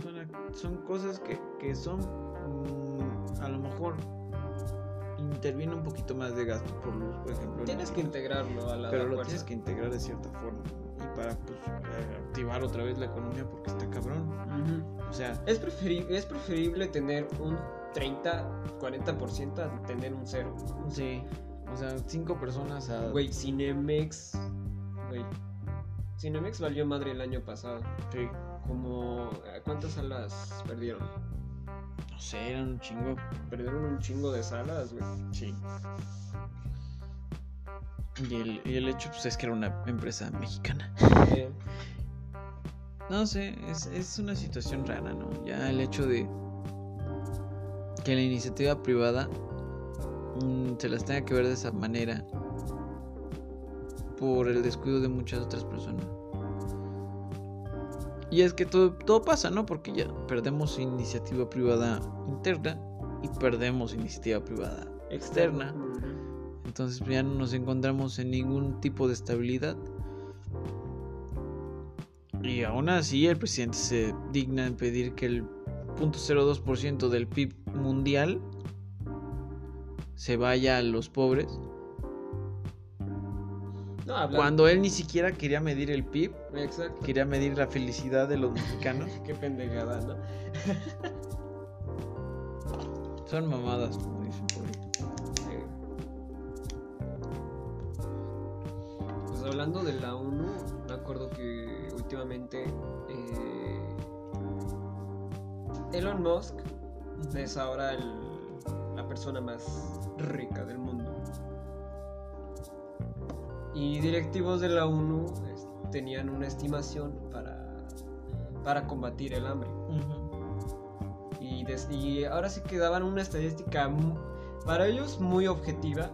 Son, son cosas que, que son mm, a lo mejor interviene un poquito más de gasto por luz, por ejemplo. en Tienes que integrarlo a la pero lo tienes que integrar de cierta forma y para pues, eh, activar otra vez la economía porque está cabrón. O sea, es, preferi- es preferible tener un 30, 40% a tener un cero. sí, o sea, cinco personas a Güey, Cinemex. Güey. Cinemex valió madre el año pasado. sí, Como. ¿Cuántas salas perdieron? no sé, eran un chingo. Perdieron un chingo de salas, güey. Sí. Y el, y el hecho pues es que era una empresa mexicana. No sé, es, es una situación rara, ¿no? Ya el hecho de que la iniciativa privada mm, se las tenga que ver de esa manera por el descuido de muchas otras personas. Y es que todo, todo pasa, ¿no? Porque ya perdemos iniciativa privada interna y perdemos iniciativa privada externa. Entonces ya no nos encontramos en ningún tipo de estabilidad. Y aún así el presidente se digna en pedir que el 0.02% del PIB mundial se vaya a los pobres. No, Cuando él ni siquiera quería medir el PIB, Exacto. quería medir la felicidad de los mexicanos. Qué pendejada, ¿no? Son mamadas, como dicen por Pues hablando de la ONU, me acuerdo que últimamente eh, Elon Musk es ahora el- la persona más rica del mundo. Y directivos de la ONU es- tenían una estimación para, para combatir el hambre. Y, des- y ahora sí que daban una estadística para ellos muy objetiva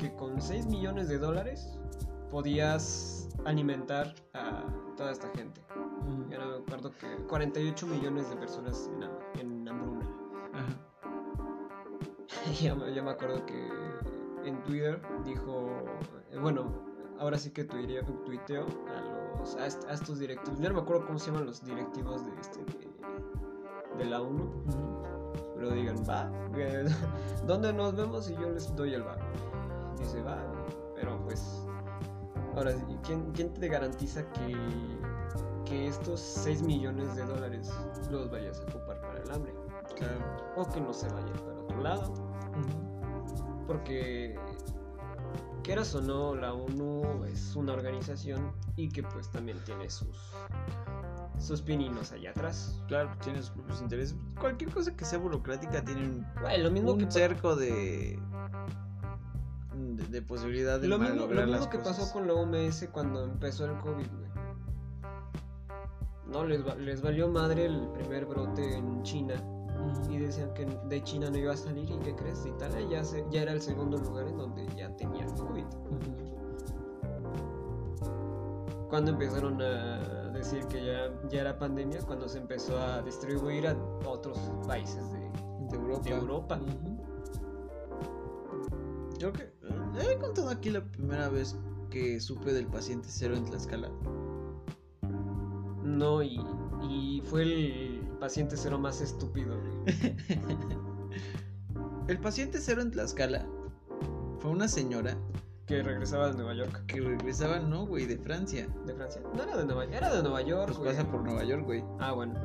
que con 6 millones de dólares podías alimentar a toda esta gente. Ya no me acuerdo que 48 millones de personas en, en hambruna. Ajá. ya, me, ya me acuerdo que en Twitter dijo, eh, bueno, ahora sí que tuiteo, a, los, a, est- a estos directivos. Ya no me acuerdo cómo se llaman los directivos de, este, de, de la ONU. Pero digan, va, ¿dónde nos vemos? Y yo les doy el va. Dice, va, pero pues. Ahora, ¿quién, quién te garantiza que, que estos 6 millones de dólares los vayas a ocupar para el hambre? Claro. O que no se vayan para otro lado. Porque, quieras o no, la ONU es una organización y que pues también tiene sus, sus pininos allá atrás. Claro, tiene sus propios intereses. Cualquier cosa que sea burocrática tiene un, Güey, lo mismo un que cerco de, de, de posibilidad de Lo mismo, lo mismo las que cosas. pasó con la OMS cuando empezó el COVID, güey. No, les, va- les valió madre el primer brote en China y decían que de China no iba a salir y ¿qué crees? Italia ya, se- ya era el segundo lugar en donde ya tenía COVID. Cuando empezaron a decir que ya, ya era pandemia, cuando se empezó a distribuir a otros países de... de Europa. de Europa. Ujú. Creo que he contado aquí la primera vez que supe del paciente cero en Tlaxcala. No, y, y fue el paciente cero más estúpido, güey. El paciente cero en Tlaxcala fue una señora que regresaba de Nueva York. que regresaba, no, güey, de Francia. ¿De Francia? No era de Nueva York, era de Nueva York, Pues güey. pasa por Nueva York, güey. Ah, bueno.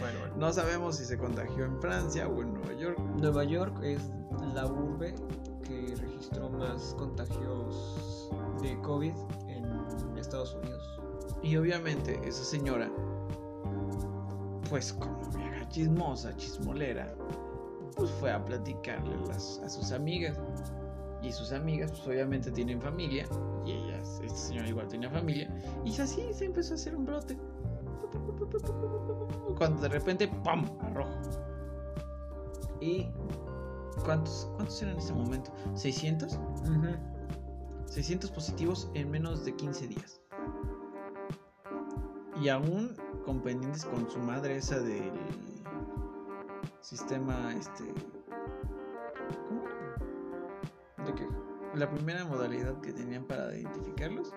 Bueno, bueno. No sabemos si se contagió en Francia o en Nueva York. Nueva York es la urbe que registró más contagios de COVID en Estados Unidos. Y obviamente esa señora, pues como vieja chismosa, chismolera, pues fue a platicarle a, a sus amigas. Y sus amigas, pues obviamente tienen familia. Y ella, esta señora igual tenía familia. Y así se empezó a hacer un brote. Cuando de repente, ¡pum! Arrojo. ¿Y cuántos, cuántos eran en ese momento? ¿600? 600 positivos en menos de 15 días. Y aún con pendientes con su madre esa del sistema este ¿cómo? ¿De qué? La primera modalidad que tenían para identificarlos.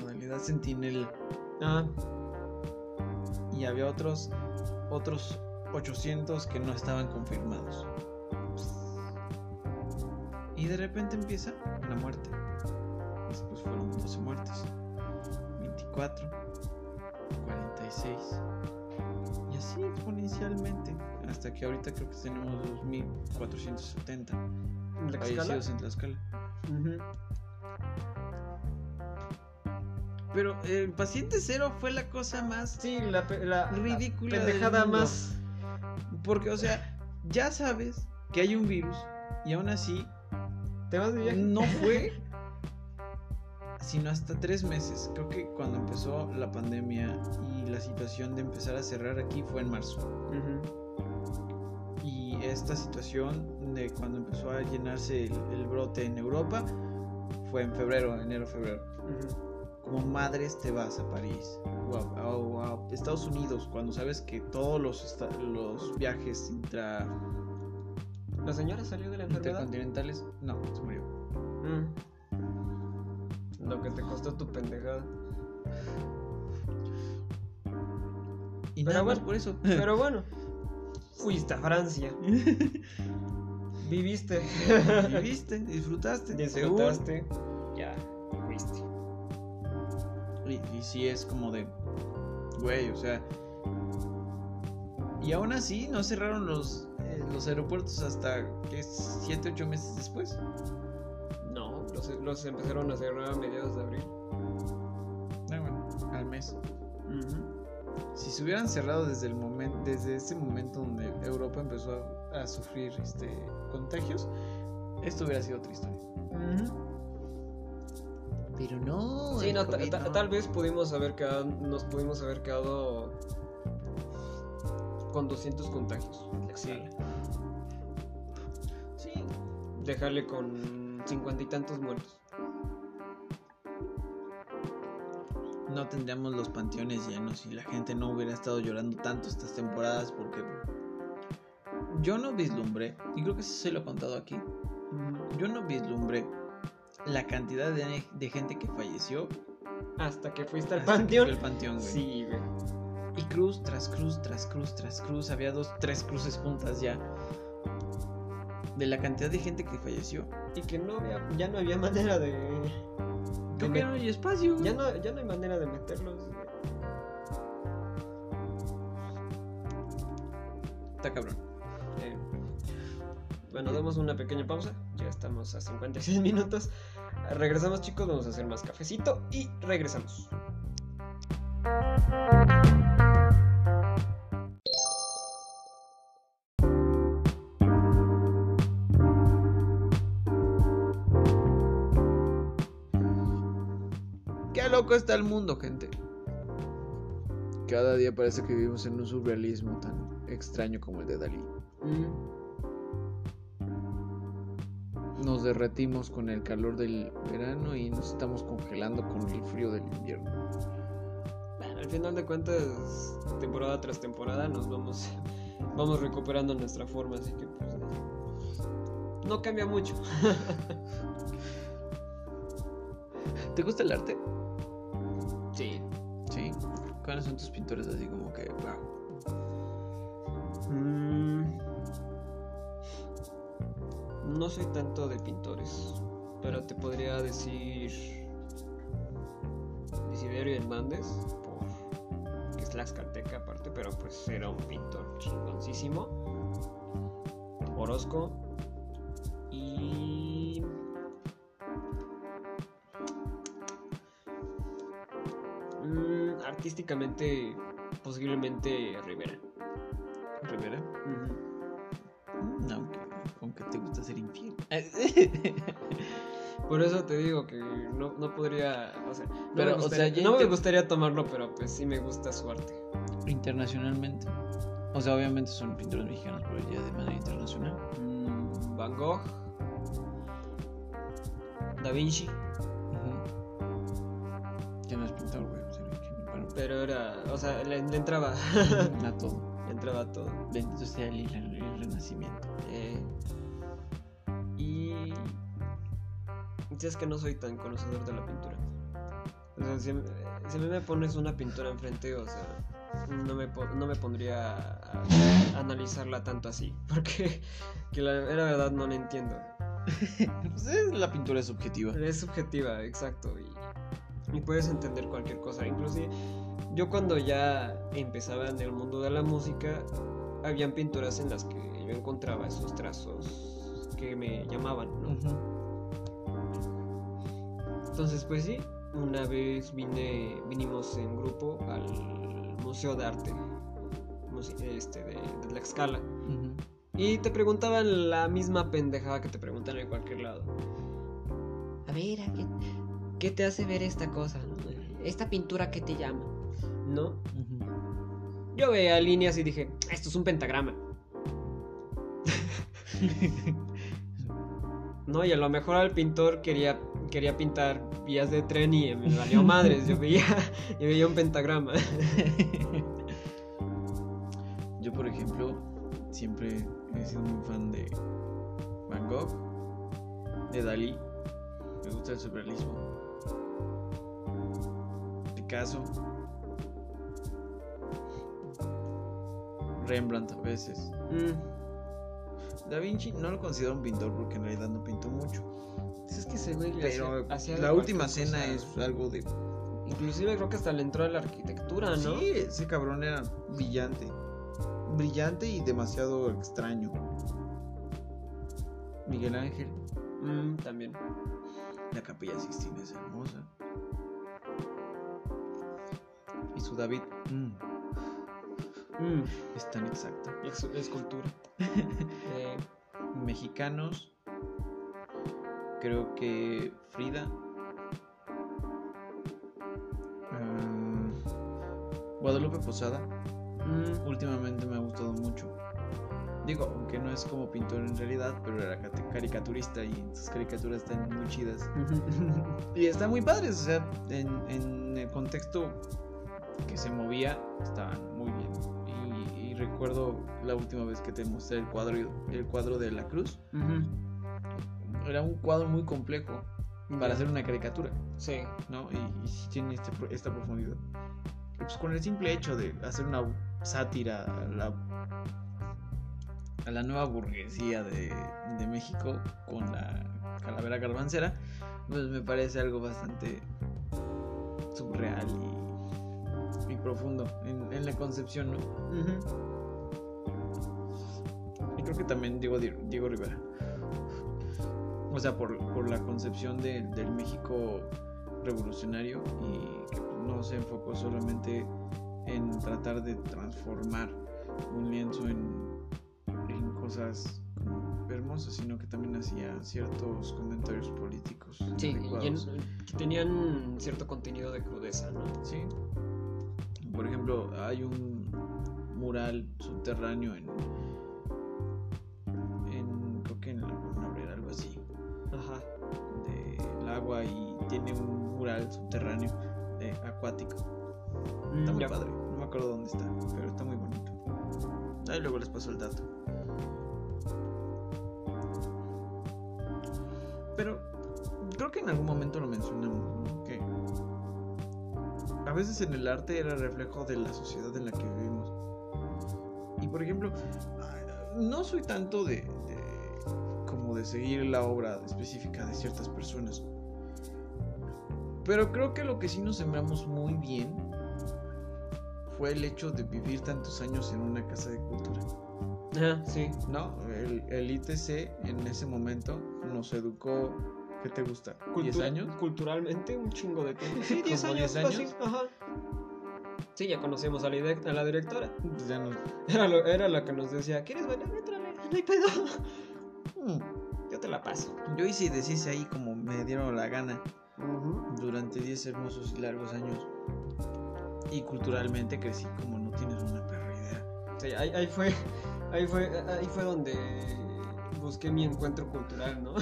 Modalidad Sentinel Ah, y había otros otros 800 que no estaban confirmados. Y de repente empieza la muerte. Después fueron 12 muertes. 24, 46. Y así exponencialmente. Hasta que ahorita creo que tenemos 2470 ¿en Tlaxcala? fallecidos en Tlaxcala. Ujú. Pero el paciente cero fue la cosa más Sí, la, la, la ridícula del pendejada más. Porque, o sea, ya sabes que hay un virus y aún así ¿Te vas de viaje? no fue sino hasta tres meses. Creo que cuando empezó la pandemia y la situación de empezar a cerrar aquí fue en marzo. Y esta situación de cuando empezó a llenarse el, el brote en Europa fue en febrero, enero, febrero. Ujú. Como madres te vas a París o a, o a Estados Unidos cuando sabes que todos los, viajes intra, ¿La señora salió de la enfermedad? intercontinentales... No, se murió. Mm. Lo que te costó tu pendejada. Y Pero nada más por eso. Pero bueno, fuiste a Francia. Viviste. Viviste, disfrutaste. Disfrutaste. Y, sí es como de, güey, o sea. Y aún así no cerraron los, eh, los aeropuertos hasta que 7, 8 meses después. No, los, los empezaron a cerrar a mediados de abril. Ah, bueno, al mes. Si se hubieran cerrado desde el momento, desde ese momento donde Europa empezó a, a sufrir este contagios, esto hubiera sido otra historia. Pero no. Sí, no, COVID no. tal vez pudimos haber quedado, nos pudimos haber quedado con 200 contagios. Sí. Sí. Dejarle con cincuenta y tantos muertos. no tendríamos los panteones llenos y la gente no hubiera estado llorando tanto estas temporadas porque yo no vislumbré, y creo que se lo he contado aquí, yo no vislumbré la cantidad de, de gente que falleció Hasta que fuiste al panteón. fue al panteón, güey. Sí, güey. Y cruz tras cruz, tras cruz, tras cruz, había dos, tres cruces juntas ya. De la cantidad de gente que falleció. Y que no había, ya no había manera de. Creo que no hay espacio. Ya no, ya no hay manera de meterlos. Está cabrón. Eh, bueno, damos una pequeña pausa. Ya estamos a 56 minutos. Regresamos, chicos. Vamos a hacer más cafecito y regresamos. Qué loco está el mundo, gente. Cada día parece que vivimos en un surrealismo tan extraño como el de Dalí. Nos derretimos con el calor del verano y nos estamos congelando con el frío del invierno. Bueno, al final de cuentas, temporada tras temporada nos vamos, vamos recuperando nuestra forma, así que pues, no cambia mucho. ¿Te gusta el arte? Sí. Sí. ¿Cuáles son tus pintores así como que, wow? Mm, no soy tanto de pintores, pero te podría decir Desiderio Hernández, por, que es Tlaxcalteca aparte, pero pues era un pintor chingoncísimo. Orozco y Mm, artísticamente posiblemente Rivera. ¿Rivera? Ujú. Que te gusta ser infiel. Por eso te digo que no, no podría, o sea, no, Pero, me, o gustaría, sea, ya no me gustaría tomarlo, pero pues sí me gusta su arte. Internacionalmente. O sea, obviamente son pintores mexicanos, pero ya de manera internacional. Mm, Van Gogh, Da Vinci, Ya no es pintor, güey. o sea, que pero era, o sea, le, le entraba, A todo. le entraba todo. Bendito sea el, el- el renacimiento. Eh, si es que no soy tan conocedor de la pintura. O sea, si, si a mí me pones una pintura enfrente, o sea, no me, no me pondría a, a analizarla tanto así, porque que la, la verdad no la entiendo. Pues es- la pintura es subjetiva. Es subjetiva, exacto, y, y puedes entender cualquier cosa. Inclusive, yo cuando ya empezaba en el mundo de la música, habían pinturas en las que yo encontraba esos trazos que me llamaban, ¿no? Ujú. Entonces, pues sí, una vez vine, vinimos en grupo al Museo de Arte este, de, de Tlaxcala. Y te preguntaban la misma pendejada que te preguntan en cualquier lado. A ver, ¿a qué, qué te hace ver esta cosa? no? Esta pintura que te llama. ¿No? Yo veía líneas y dije, esto es un pentagrama. No, y a lo mejor al pintor quería, quería pintar vías de tren y me valió madres. Yo veía, yo veía un pentagrama. Yo, por ejemplo, siempre he sido muy fan de Van Gogh, de Dalí. Me gusta el surrealismo. Picasso, Rembrandt a veces. Mm, Da Vinci no lo considero un pintor porque en realidad no pintó mucho. es que ese güey le Pero hacía- hacía la última cena cosa. es algo de... Inclusive creo que hasta le entró a la arquitectura, ¿no? Sí, ese cabrón era brillante. Brillante y demasiado extraño. Miguel Ángel, Mm, también. la capilla Sixtina es hermosa. Y su David mm, Mm, es tan exacto. es, escultura. Eh, Mexicanos, creo que Frida. mm, Guadalupe Posada. mm, últimamente me ha gustado mucho. Digo, aunque no es como pintor en realidad, pero era caricaturista y sus caricaturas están muy chidas. Y están muy padres, o sea, en, en el contexto que se movía, estaban muy recuerdo la última vez que te mostré el cuadro, el cuadro de la cruz. Ujú. Era un cuadro muy complejo para hacer una caricatura, Sí. ¿no? Y, y tiene este esta profundidad. Pues con el simple hecho de hacer una sátira a la, a la nueva burguesía de, de México con la calavera garbancera, pues me parece algo bastante surreal y, y profundo en, en la concepción, ¿no? Y creo que también Diego, Di- Diego Rivera. O sea, por, por la concepción de- del México revolucionario y que no se enfocó solamente en tratar de transformar un lienzo en, en cosas hermosas, sino que también hacía ciertos comentarios políticos. Sí, y en- adecuados. que tenían cierto contenido de crudeza, ¿no? Sí. Por ejemplo, hay un mural subterráneo en agua y tiene un mural subterráneo de acuático. Está Mm, muy ya. padre. No me acuerdo dónde está, pero está muy bonito. Ahí luego les paso el dato. Pero creo que en algún momento lo mencionamos, ¿no? Que a veces en el arte era reflejo de la sociedad en la que vivimos. Y por ejemplo, no soy tanto de, de- como de seguir la obra específica de ciertas personas. Pero creo que lo que sí nos sembramos muy bien fue el hecho de vivir tantos años en una casa de cultura. Ah, sí. ¿No? El, el ITC en ese momento nos educó, ¿qué te gusta? ¿10 Cultu- años? Culturalmente, un chingo de tiempo. Sí, 10 ¿Como años. 10 fácil, años? Ajá. Sí, ya conocíamos a la, direc- a la directora. Pues ya nos... Era, lo- era la que nos decía, ¿quieres bailar? Entrale, no hay pedo. Mm, Yo te la paso. Yo hice y deshice ahí como me dieron la gana durante 10 hermosos y largos años. Y culturalmente crecí como no tienes una perra idea. Sí, ahí, ahí fue, ahí fue, ahí fue donde busqué mi encuentro cultural, ¿no?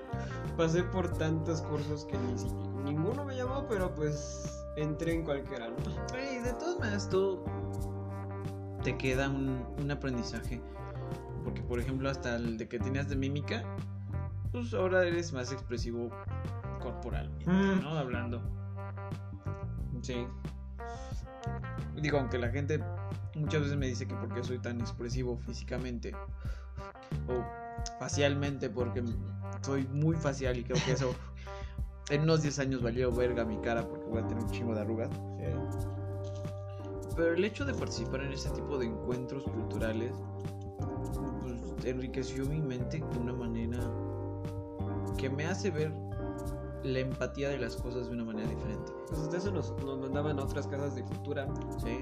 Pasé por tantos cursos que ni siquiera, ninguno me llamó, pero pues entré en cualquiera, ¿no? Oye, de todas maneras, tú te queda un, un aprendizaje. Porque, por ejemplo, hasta el de que tenías de mímica, pues ahora eres más expresivo corporalmente, Mm. ¿no? Hablando. Sí. Digo, aunque la gente muchas veces me dice que porque soy tan expresivo físicamente o facialmente, porque soy muy facial y creo que eso en unos 10 años valió verga mi cara porque voy a tener un chingo de arrugas. Pero el hecho de participar en ese tipo de encuentros culturales pues, enriqueció mi mente de una manera que me hace ver la empatía de las cosas de una manera diferente. Pues de eso nos, nos mandaban a otras casas de cultura. Sí.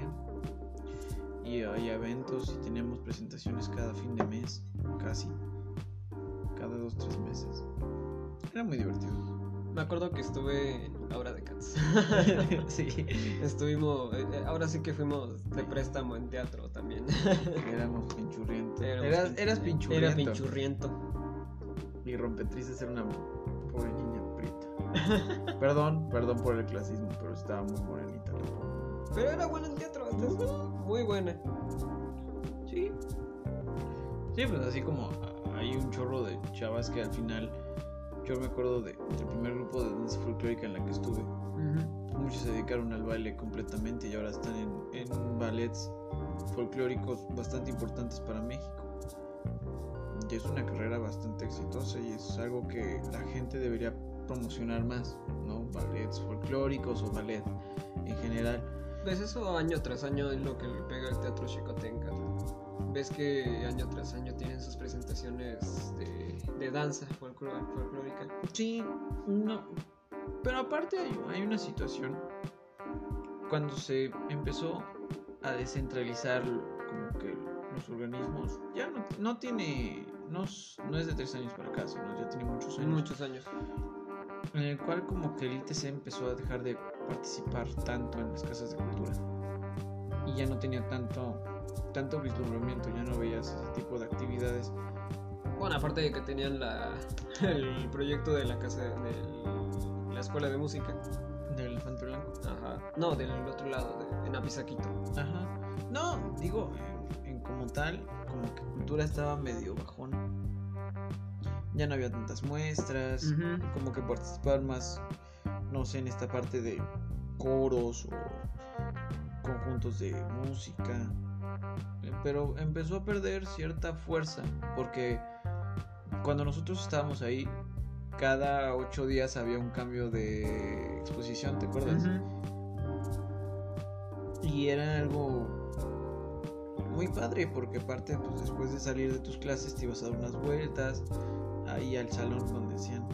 Y hay eventos y teníamos presentaciones cada fin de mes, casi. Cada dos, tres meses. Era muy divertido. Me acuerdo que estuve obra de Cats. sí. Estuvimos, eh, eh, ahora sí que fuimos de préstamo en teatro también. Éramos pinchurrientos. Eras, eras pinchurriento. Era pinchurriento. Y rompetrices era una pobre niña. perdón, perdón por el clasismo, pero estaba muy morenita. Pero era buena en teatro, eso, muy buena. Sí. Sí, pues así como hay un chorro de chavas que al final. Yo me acuerdo de, del primer grupo de danza folclórica en la que estuve. Muchos se dedicaron al baile completamente y ahora están en, en ballets folclóricos bastante importantes para México. Y es una carrera bastante exitosa y es algo que la gente debería promocionar más, ¿no? Ballets folclóricos o ballet en general. ¿Ves eso año tras año es lo que le pega al teatro Chicotenca? ¿Ves que año tras año tienen sus presentaciones de, de danza folcló- folclórica? Sí, no. Pero aparte hay, una situación. Cuando se empezó a descentralizar como que los organismos, ya no, no tiene, no, es- no es de tres años para acá, sino ya tiene muchos años. muchos años. En el cual como que el ITC empezó a dejar de participar tanto en las casas de cultura. Y ya no tenía tanto, tanto vislumbramiento, ya no veías ese tipo de actividades. Bueno, aparte de que tenían la, el proyecto de la casa de la escuela de música. Del elefante blanco. Ajá. No, del otro lado, de, en Apizaquito. Ajá. No, digo, en, en como tal, como que cultura estaba medio bajón. Ya no había tantas muestras, como que participar más, no sé, en esta parte de coros o conjuntos de música. Eh, Pero empezó a perder cierta fuerza, porque cuando nosotros estábamos ahí, cada ocho días había un cambio de exposición, ¿te acuerdas? Y era algo muy padre porque aparte pues después de salir de tus clases te ibas a dar unas vueltas ahí al salón donde hacían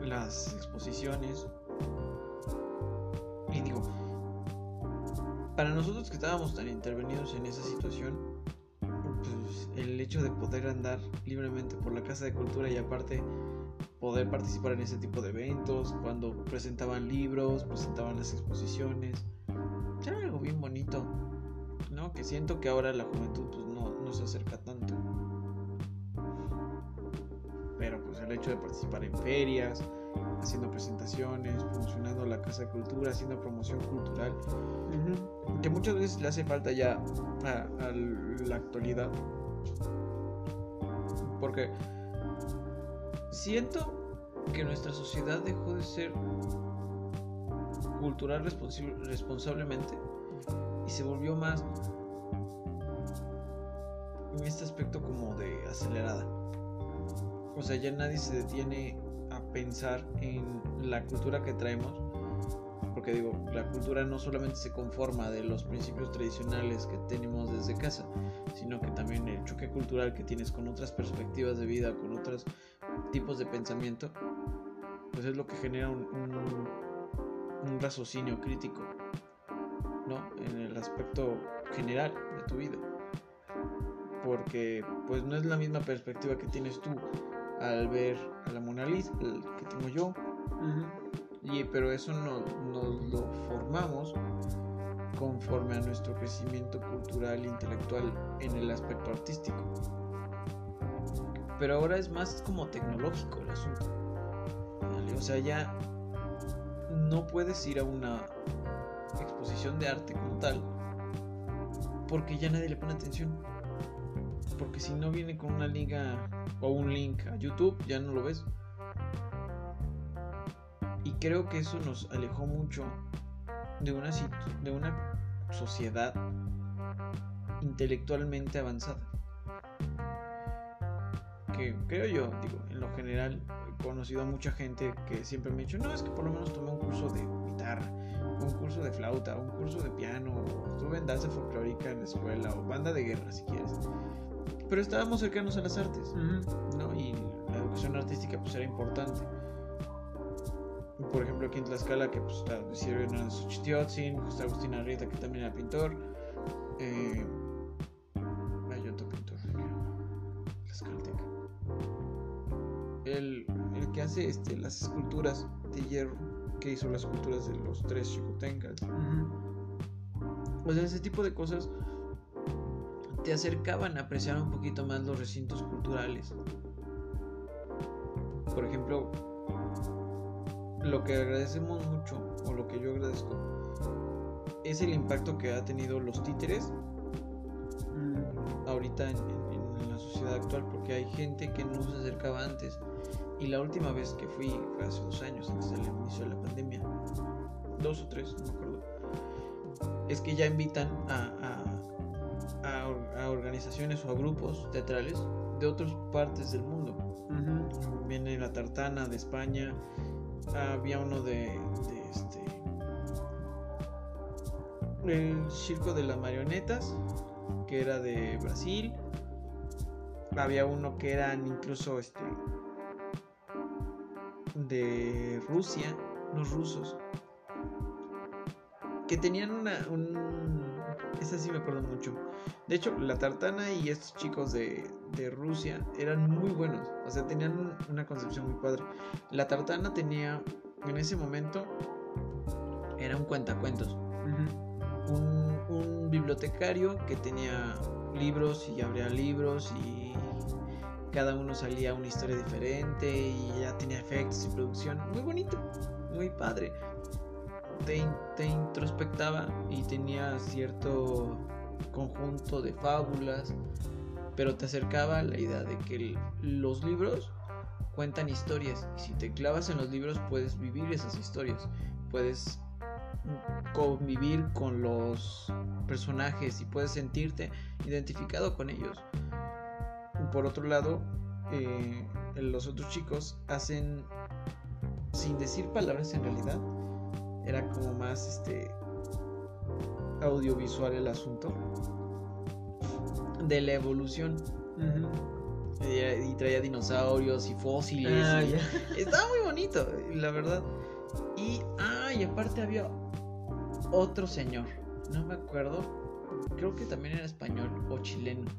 las exposiciones. Y digo, para nosotros que estábamos tan intervenidos en esa situación, pues el hecho de poder andar libremente por la casa de cultura y aparte poder participar en ese tipo de eventos, cuando presentaban libros, presentaban las exposiciones, era algo bien bonito, ¿no? Que siento que ahora la juventud pues, no, no se acerca tanto. Pero pues el hecho de participar en ferias, haciendo presentaciones, promocionando la Casa de Cultura, haciendo promoción cultural, que muchas veces le hace falta ya a, a la actualidad. Porque siento que nuestra sociedad dejó de ser cultural responsablemente y se volvió más en este aspecto como de acelerada. O sea, ya nadie se detiene a pensar en la cultura que traemos. Porque digo, la cultura no solamente se conforma de los principios tradicionales que tenemos desde casa, sino que también el choque cultural que tienes con otras perspectivas de vida, con otros tipos de pensamiento, pues es lo que genera un, un, un raciocinio crítico, ¿no? En el aspecto general de tu vida. Porque pues no es la misma perspectiva que tienes tú al ver a la Mona Lisa, el que tengo yo, y, pero eso no, nos lo formamos conforme a nuestro crecimiento cultural e intelectual en el aspecto artístico. Pero ahora es más como tecnológico el asunto. ¿vale? O sea, ya no puedes ir a una exposición de arte como tal porque ya nadie le pone atención. Porque si no viene con una liga o un link a YouTube, ya no lo ves. Y creo que eso nos alejó mucho de una, de una sociedad intelectualmente avanzada. Que creo yo, digo, en lo general he conocido a mucha gente que siempre me ha dicho, no, es que por lo menos tomé un curso de guitarra, un curso de flauta, un curso de piano, o estuve en danza folclórica en la escuela, o banda de guerra si quieres. Pero estábamos cercanos a las artes. ¿no? Y la educación artística pues era importante. Por ejemplo, aquí en Tlaxcala, que pues Isidro Hernández Xochitiotzin, José Agustín Arrieta, que también era pintor. Eh, hay otro pintor, tlaxcalteca. El, el que hace este, las esculturas de hierro, que hizo las esculturas de los tres chicotencas. O sea, ese tipo de cosas te acercaban a apreciar un poquito más los recintos culturales. Por ejemplo, lo que agradecemos mucho, o lo que yo agradezco, es el impacto que ha tenido los títeres ahorita en, en- en la sociedad actual, porque hay gente que no se acercaba antes. Y la última vez que fui fue hace dos años, antes del inicio de la pandemia. dos o tres, no me acuerdo, es que ya invitan a, a, a, organizaciones o a grupos teatrales de otras partes del mundo. Viene la Tartana de España, había uno de, de este el circo de las marionetas que era de Brasil había uno que eran incluso este de Rusia, los rusos, que tenían una un esa sí me acuerdo mucho. De hecho, la Tartana y estos chicos de, de Rusia eran muy buenos. O sea, tenían una concepción muy padre. La Tartana tenía, en ese momento, era un cuentacuentos. un, un bibliotecario que tenía libros y abría libros y cada uno salía una historia diferente y ya tenía efectos y producción. Muy bonito, muy padre. Te, introspectaba y tenía cierto conjunto de fábulas, pero te acercaba a la idea de que los libros cuentan historias y si te clavas en los libros puedes vivir esas historias, puedes convivir con los personajes y puedes sentirte identificado con ellos. Por otro lado, eh, los otros chicos hacen, sin decir palabras en realidad, era como más este audiovisual el asunto de la evolución. y, traía dinosaurios y fósiles. Ah, estaba muy bonito, la verdad. Y, ah, y aparte había otro señor, no me acuerdo, creo que también era español o chileno,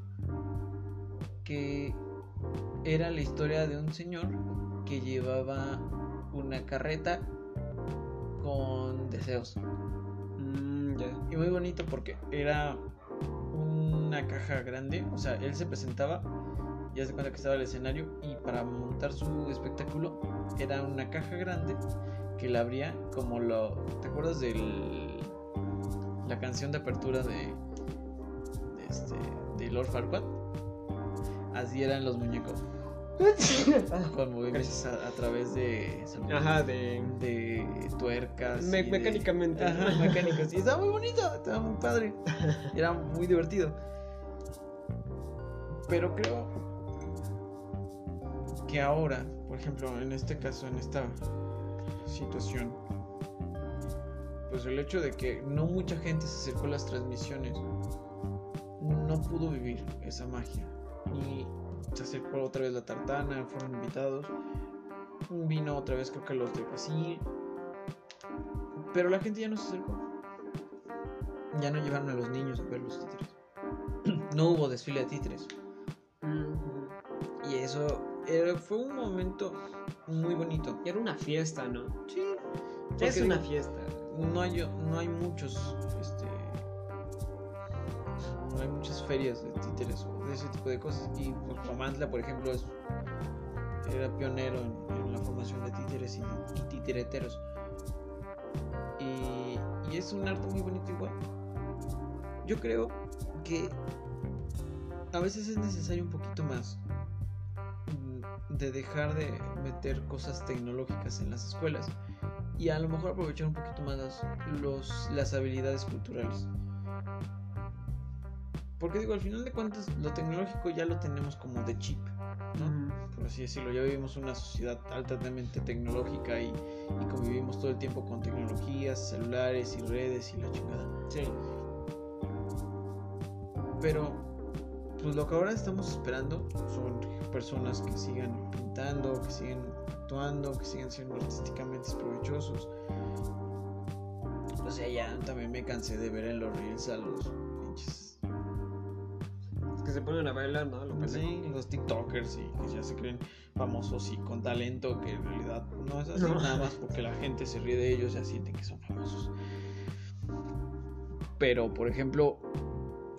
que era la historia de un señor que llevaba una carreta con deseos. Mm, y muy bonito porque era una caja grande, o sea, él se presentaba, ya se cuenta que estaba el escenario y para montar su espectáculo era una caja grande que la abría como lo... ¿Te acuerdas del... la canción de apertura de... de, este, de Lord Farquaad? Así eran los muñecos. Con movimientos a, través de, ajá, de, de tuercas. mecánicamente. Ajá, mecánicos. Y estaba muy bonito, estaba muy padre. Era muy divertido. Pero creo que ahora, por ejemplo, en este caso, en esta situación, pues el hecho de que no mucha gente se acercó a las transmisiones, no pudo vivir esa magia. Y se acercó otra vez la tartana, fueron invitados. Vino otra vez creo que los de Brasil. Pero la gente ya no se acercó. Ya no llevaron a los niños a ver los títeres. no hubo desfile de títeres. Y eso fue un momento muy bonito. Era una fiesta, ¿no? Sí. Es una fiesta. No hay, no hay muchos, hay muchas ferias de títeres o de ese tipo de cosas. Y pues Pamantla, por ejemplo, es, era pionero en, la formación de títeres y, titereteros. Y, y es un arte muy bonito igual. Yo creo que a veces es necesario un poquito más de dejar de meter cosas tecnológicas en las escuelas y a lo mejor aprovechar un poquito más los, las habilidades culturales. Porque digo, al final de cuentas, lo tecnológico ya lo tenemos como de chip, ¿no? Por así decirlo, ya vivimos una sociedad altamente tecnológica y, y, convivimos todo el tiempo con tecnologías, celulares y redes y la chingada. Sí. Pero, pues lo que ahora estamos esperando son personas que sigan pintando, que sigan actuando, que sigan siendo artísticamente provechosos. O sea, ya también me cansé de ver en los reels a los que se ponen a bailar, ¿no? sí, los TikTokers y que ya se creen famosos y con talento, que en realidad no es así, nada más porque la gente se ríe de ellos y ya sienten que son famosos. Pero, por ejemplo,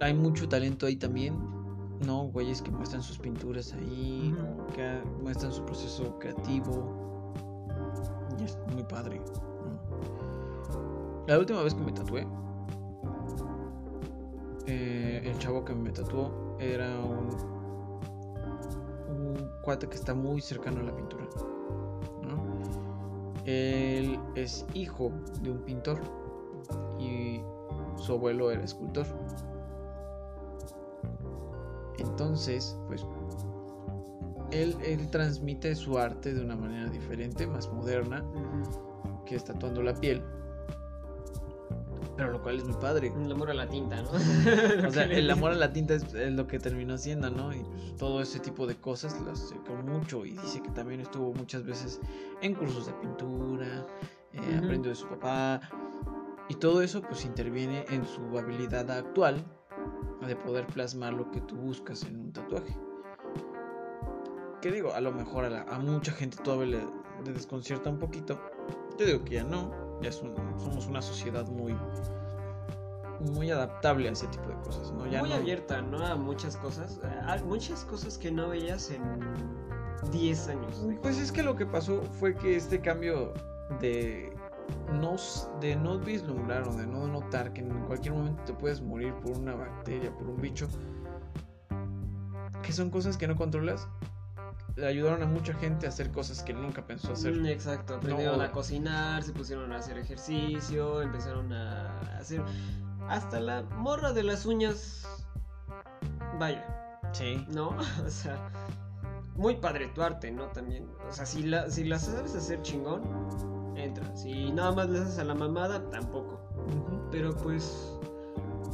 hay mucho talento ahí también, ¿no? Güeyes que muestran sus pinturas ahí, que muestran su proceso creativo. Y es muy padre. La última vez que me tatué, eh, el chavo que me tatuó era un, un cuate que está muy cercano a la pintura. Él es hijo de un pintor y su abuelo era escultor. Entonces, pues, él, él transmite su arte de una manera diferente, más moderna, que es tatuando la piel. Pero lo cual es muy padre. El amor a la tinta, ¿no? O sea, el amor a la tinta es, es lo que terminó siendo, ¿no? Y todo ese tipo de cosas lo acercó mucho. Y dice que también estuvo muchas veces en cursos de pintura, eh, aprendió de su papá. Y todo eso pues interviene en su habilidad actual de poder plasmar lo que tú buscas en un tatuaje. Que digo, a lo mejor a, la- a mucha gente todavía le, le desconcierta un poquito. Yo digo que ya no. Ya es un- somos una sociedad muy muy adaptable a ese tipo de cosas, ¿no? Ya Muy no- abierta, ¿no? A muchas cosas. A muchas cosas que no veías en 10 años. Pues es que lo que pasó fue que este cambio de no, de no vislumbrar o de no notar que en cualquier momento te puedes morir por una bacteria, por un bicho, que son cosas que no controlas, le ayudaron a mucha gente a hacer cosas que nunca pensó hacer. Mm, Exacto, aprendieron No. a cocinar, se pusieron a hacer ejercicio, empezaron a hacer hasta la morra de las uñas. Vaya, Sí. ¿no? O sea, muy padre tu arte, ¿no? También, o sea, si la si la sabes hacer chingón, entra. Si nada más le haces a la mamada, tampoco. Pero pues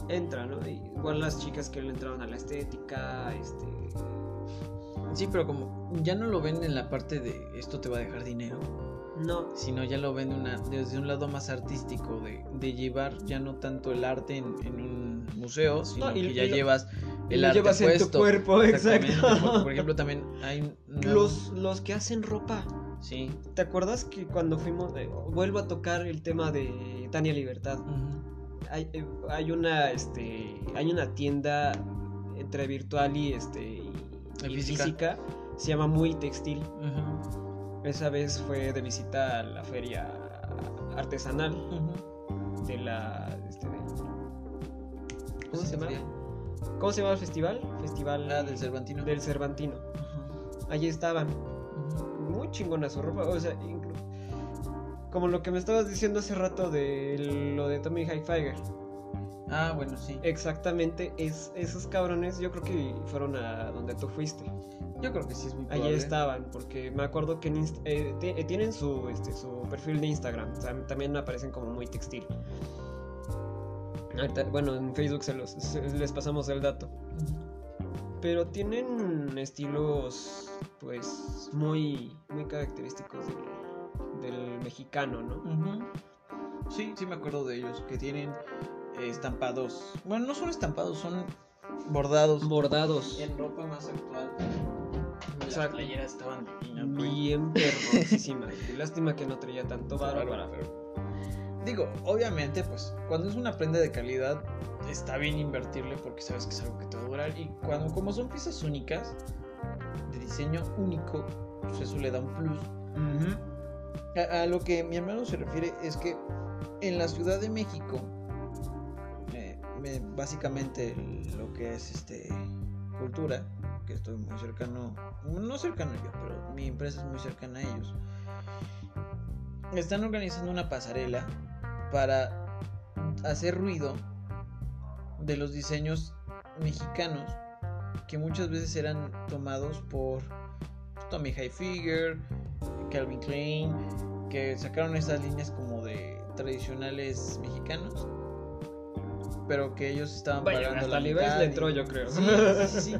entra, ¿no? Igual las chicas que le entraron a la estética, este Sí, pero como ya no lo ven en la parte de esto te va a dejar dinero, no, sino ya lo ven una, desde un lado más artístico, de, de llevar ya no tanto el arte en, en un museo, sino y- que ya lo- llevas el arte llevas en tu cuerpo, exacto. Por, por ejemplo, también hay... Los, los que hacen ropa. Sí. ¿Te acuerdas que cuando fuimos, eh, vuelvo a tocar el tema de Tania Libertad? Hay, eh, hay una, este, hay una tienda entre virtual y, este, y, física. física. Se llama Muy Textil. Esa vez fue de visita a la feria artesanal de la, este, de- ¿cómo se llama? ¿Cómo se llama el festival? Festival Ah, del Cervantino. del Cervantino. Allí estaban. Muy chingona su ropa, o sea, inclu- como lo que me estabas diciendo hace rato de lo de Tommy Hilfiger. Ah, bueno, sí. Exactamente, es, esos cabrones yo creo que fueron a donde tú fuiste. Yo creo que sí es muy Allí probable. estaban, porque me acuerdo que en Inst- eh, eh, tienen su, este, su perfil de Instagram, o sea, también aparecen como muy textil. Ahorita- bueno, en Facebook se los, se- les pasamos el dato. Pero tienen estilos, pues, muy, muy característicos del, del mexicano, ¿no? Sí, sí me acuerdo de ellos, que tienen estampados. Bueno, no son estampados, son bordados. Bordados. En ropa más actual. Las Exacto. playeras estaban divinas. Bien perrosísimas. Lástima que no traía tanto para... pero- Digo, obviamente, pues cuando es una prenda de calidad, está bien invertirle porque sabes que es algo que te va a durar. Y cuando, como son piezas únicas, de diseño único, pues eso le da un plus. A, a lo que mi hermano se refiere es que en la Ciudad de México, básicamente lo que es este cultura, que estoy muy cercano, no cercano yo, pero mi empresa es muy cercana a ellos, están organizando una pasarela para hacer ruido de los diseños mexicanos que muchas veces eran tomados por Tommy Hilfiger, Calvin Klein, que sacaron esas líneas como de tradicionales mexicanos, pero que ellos estaban Vaya, pagando hasta la mitad le entró, yo creo. Sí, sí, sí.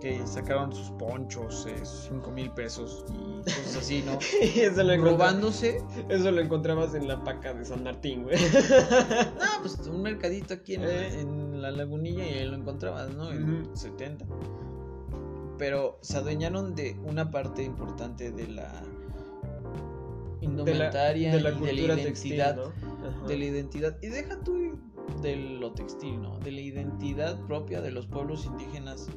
Que sacaron sus ponchos, 5 mil pesos y cosas así, ¿no? eso, lo encontra- Robándose. eso lo encontrabas en la paca de San Martín, güey. Ah, pues un mercadito aquí en, Eh. en la lagunilla y ahí lo encontrabas, ¿no? En Ujú. 70. Pero se adueñaron de una parte importante de la de la, indumentaria de la y de la textil, identidad. ¿no? De la identidad. Y deja tú de lo textil, ¿no? De la identidad propia de los pueblos indígenas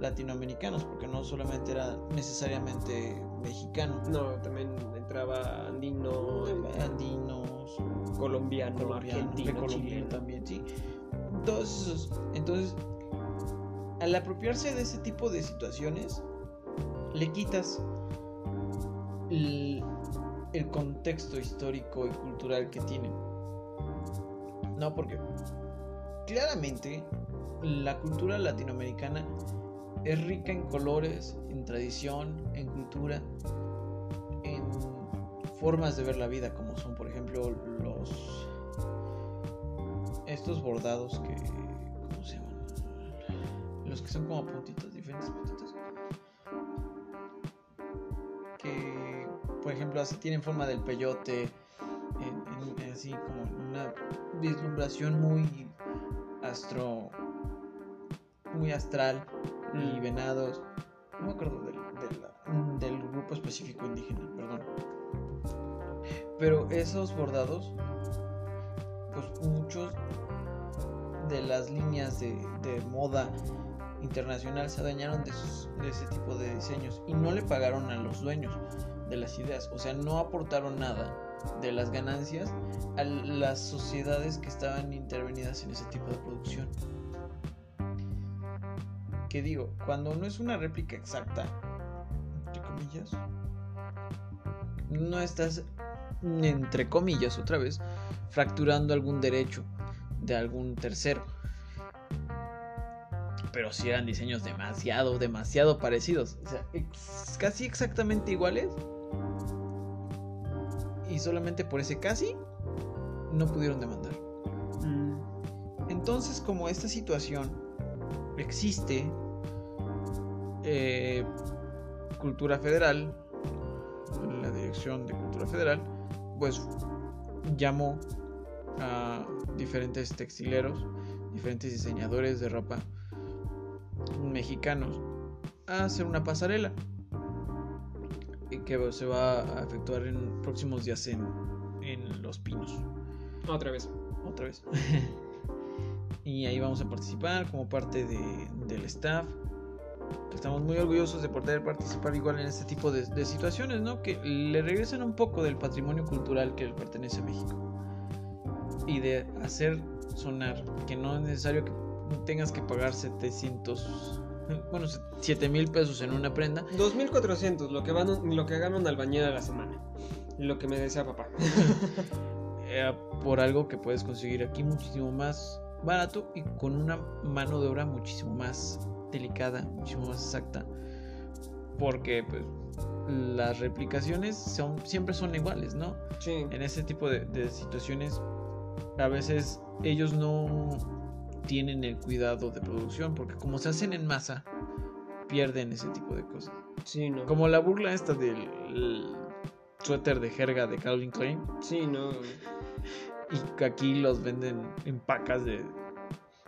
latinoamericanos, porque no solamente era necesariamente mexicano. No, también entraba andino, Andinos, colombiano, colombiano, argentino, también, sí. Todos esos. Entonces, al apropiarse de ese tipo de situaciones, le quitas el- el contexto histórico y cultural que tienen. No, porque claramente la cultura latinoamericana es rica en colores, en tradición, en cultura, en formas de ver la vida, como son, por ejemplo, los estos bordados que ¿cómo se llaman? Los que son como puntitos, diferentes puntitos. Que, por ejemplo, así tienen forma del peyote, así como una vislumbración muy astro, muy astral y Mm. venados. No me acuerdo del, del- del grupo específico indígena, perdón. Pero esos bordados, pues muchos de las líneas de, de moda internacional se adueñaron de, esos- de ese tipo de diseños y no le pagaron a los dueños de las ideas. O sea, no aportaron nada de las ganancias a las sociedades que estaban intervenidas en ese tipo de producción. Que digo, cuando no es una réplica exacta, entre comillas, no estás, entre comillas, otra vez, fracturando algún derecho de algún tercero. Pero si eran diseños demasiado, demasiado parecidos. O sea, ex- casi exactamente iguales. Y solamente por ese casi no pudieron demandar. Mm. Entonces, como esta situación existe, eh, Cultura Federal, la Dirección de Cultura Federal, pues llamó a diferentes textileros, diferentes diseñadores de ropa mexicanos a hacer una pasarela y que se va a efectuar en próximos días en, en Los Pinos Otra vez. otra vez. y ahí vamos a participar como parte de- del staff. Estamos muy orgullosos de poder participar igual en este tipo de, de situaciones, ¿no? Que le regresan un poco del patrimonio cultural que le pertenece a México. Y de hacer sonar que no es necesario que tengas que pagar 700, bueno, 7 mil pesos en una prenda. 2400, lo que, van, lo que gana un albañil a la semana. Lo que me decía papá. eh, por algo que puedes conseguir aquí muchísimo más barato y con una mano de obra muchísimo más delicada, muchísimo más exacta. Porque pues las replicaciones son, siempre son iguales, ¿no? Sí. En ese tipo de, de situaciones a veces ellos no tienen el cuidado de producción porque como se hacen en masa pierden ese tipo de cosas. Sí, no. Como la burla esta del el suéter de jerga de Calvin Klein. Sí, no. Y que aquí los venden en pacas de.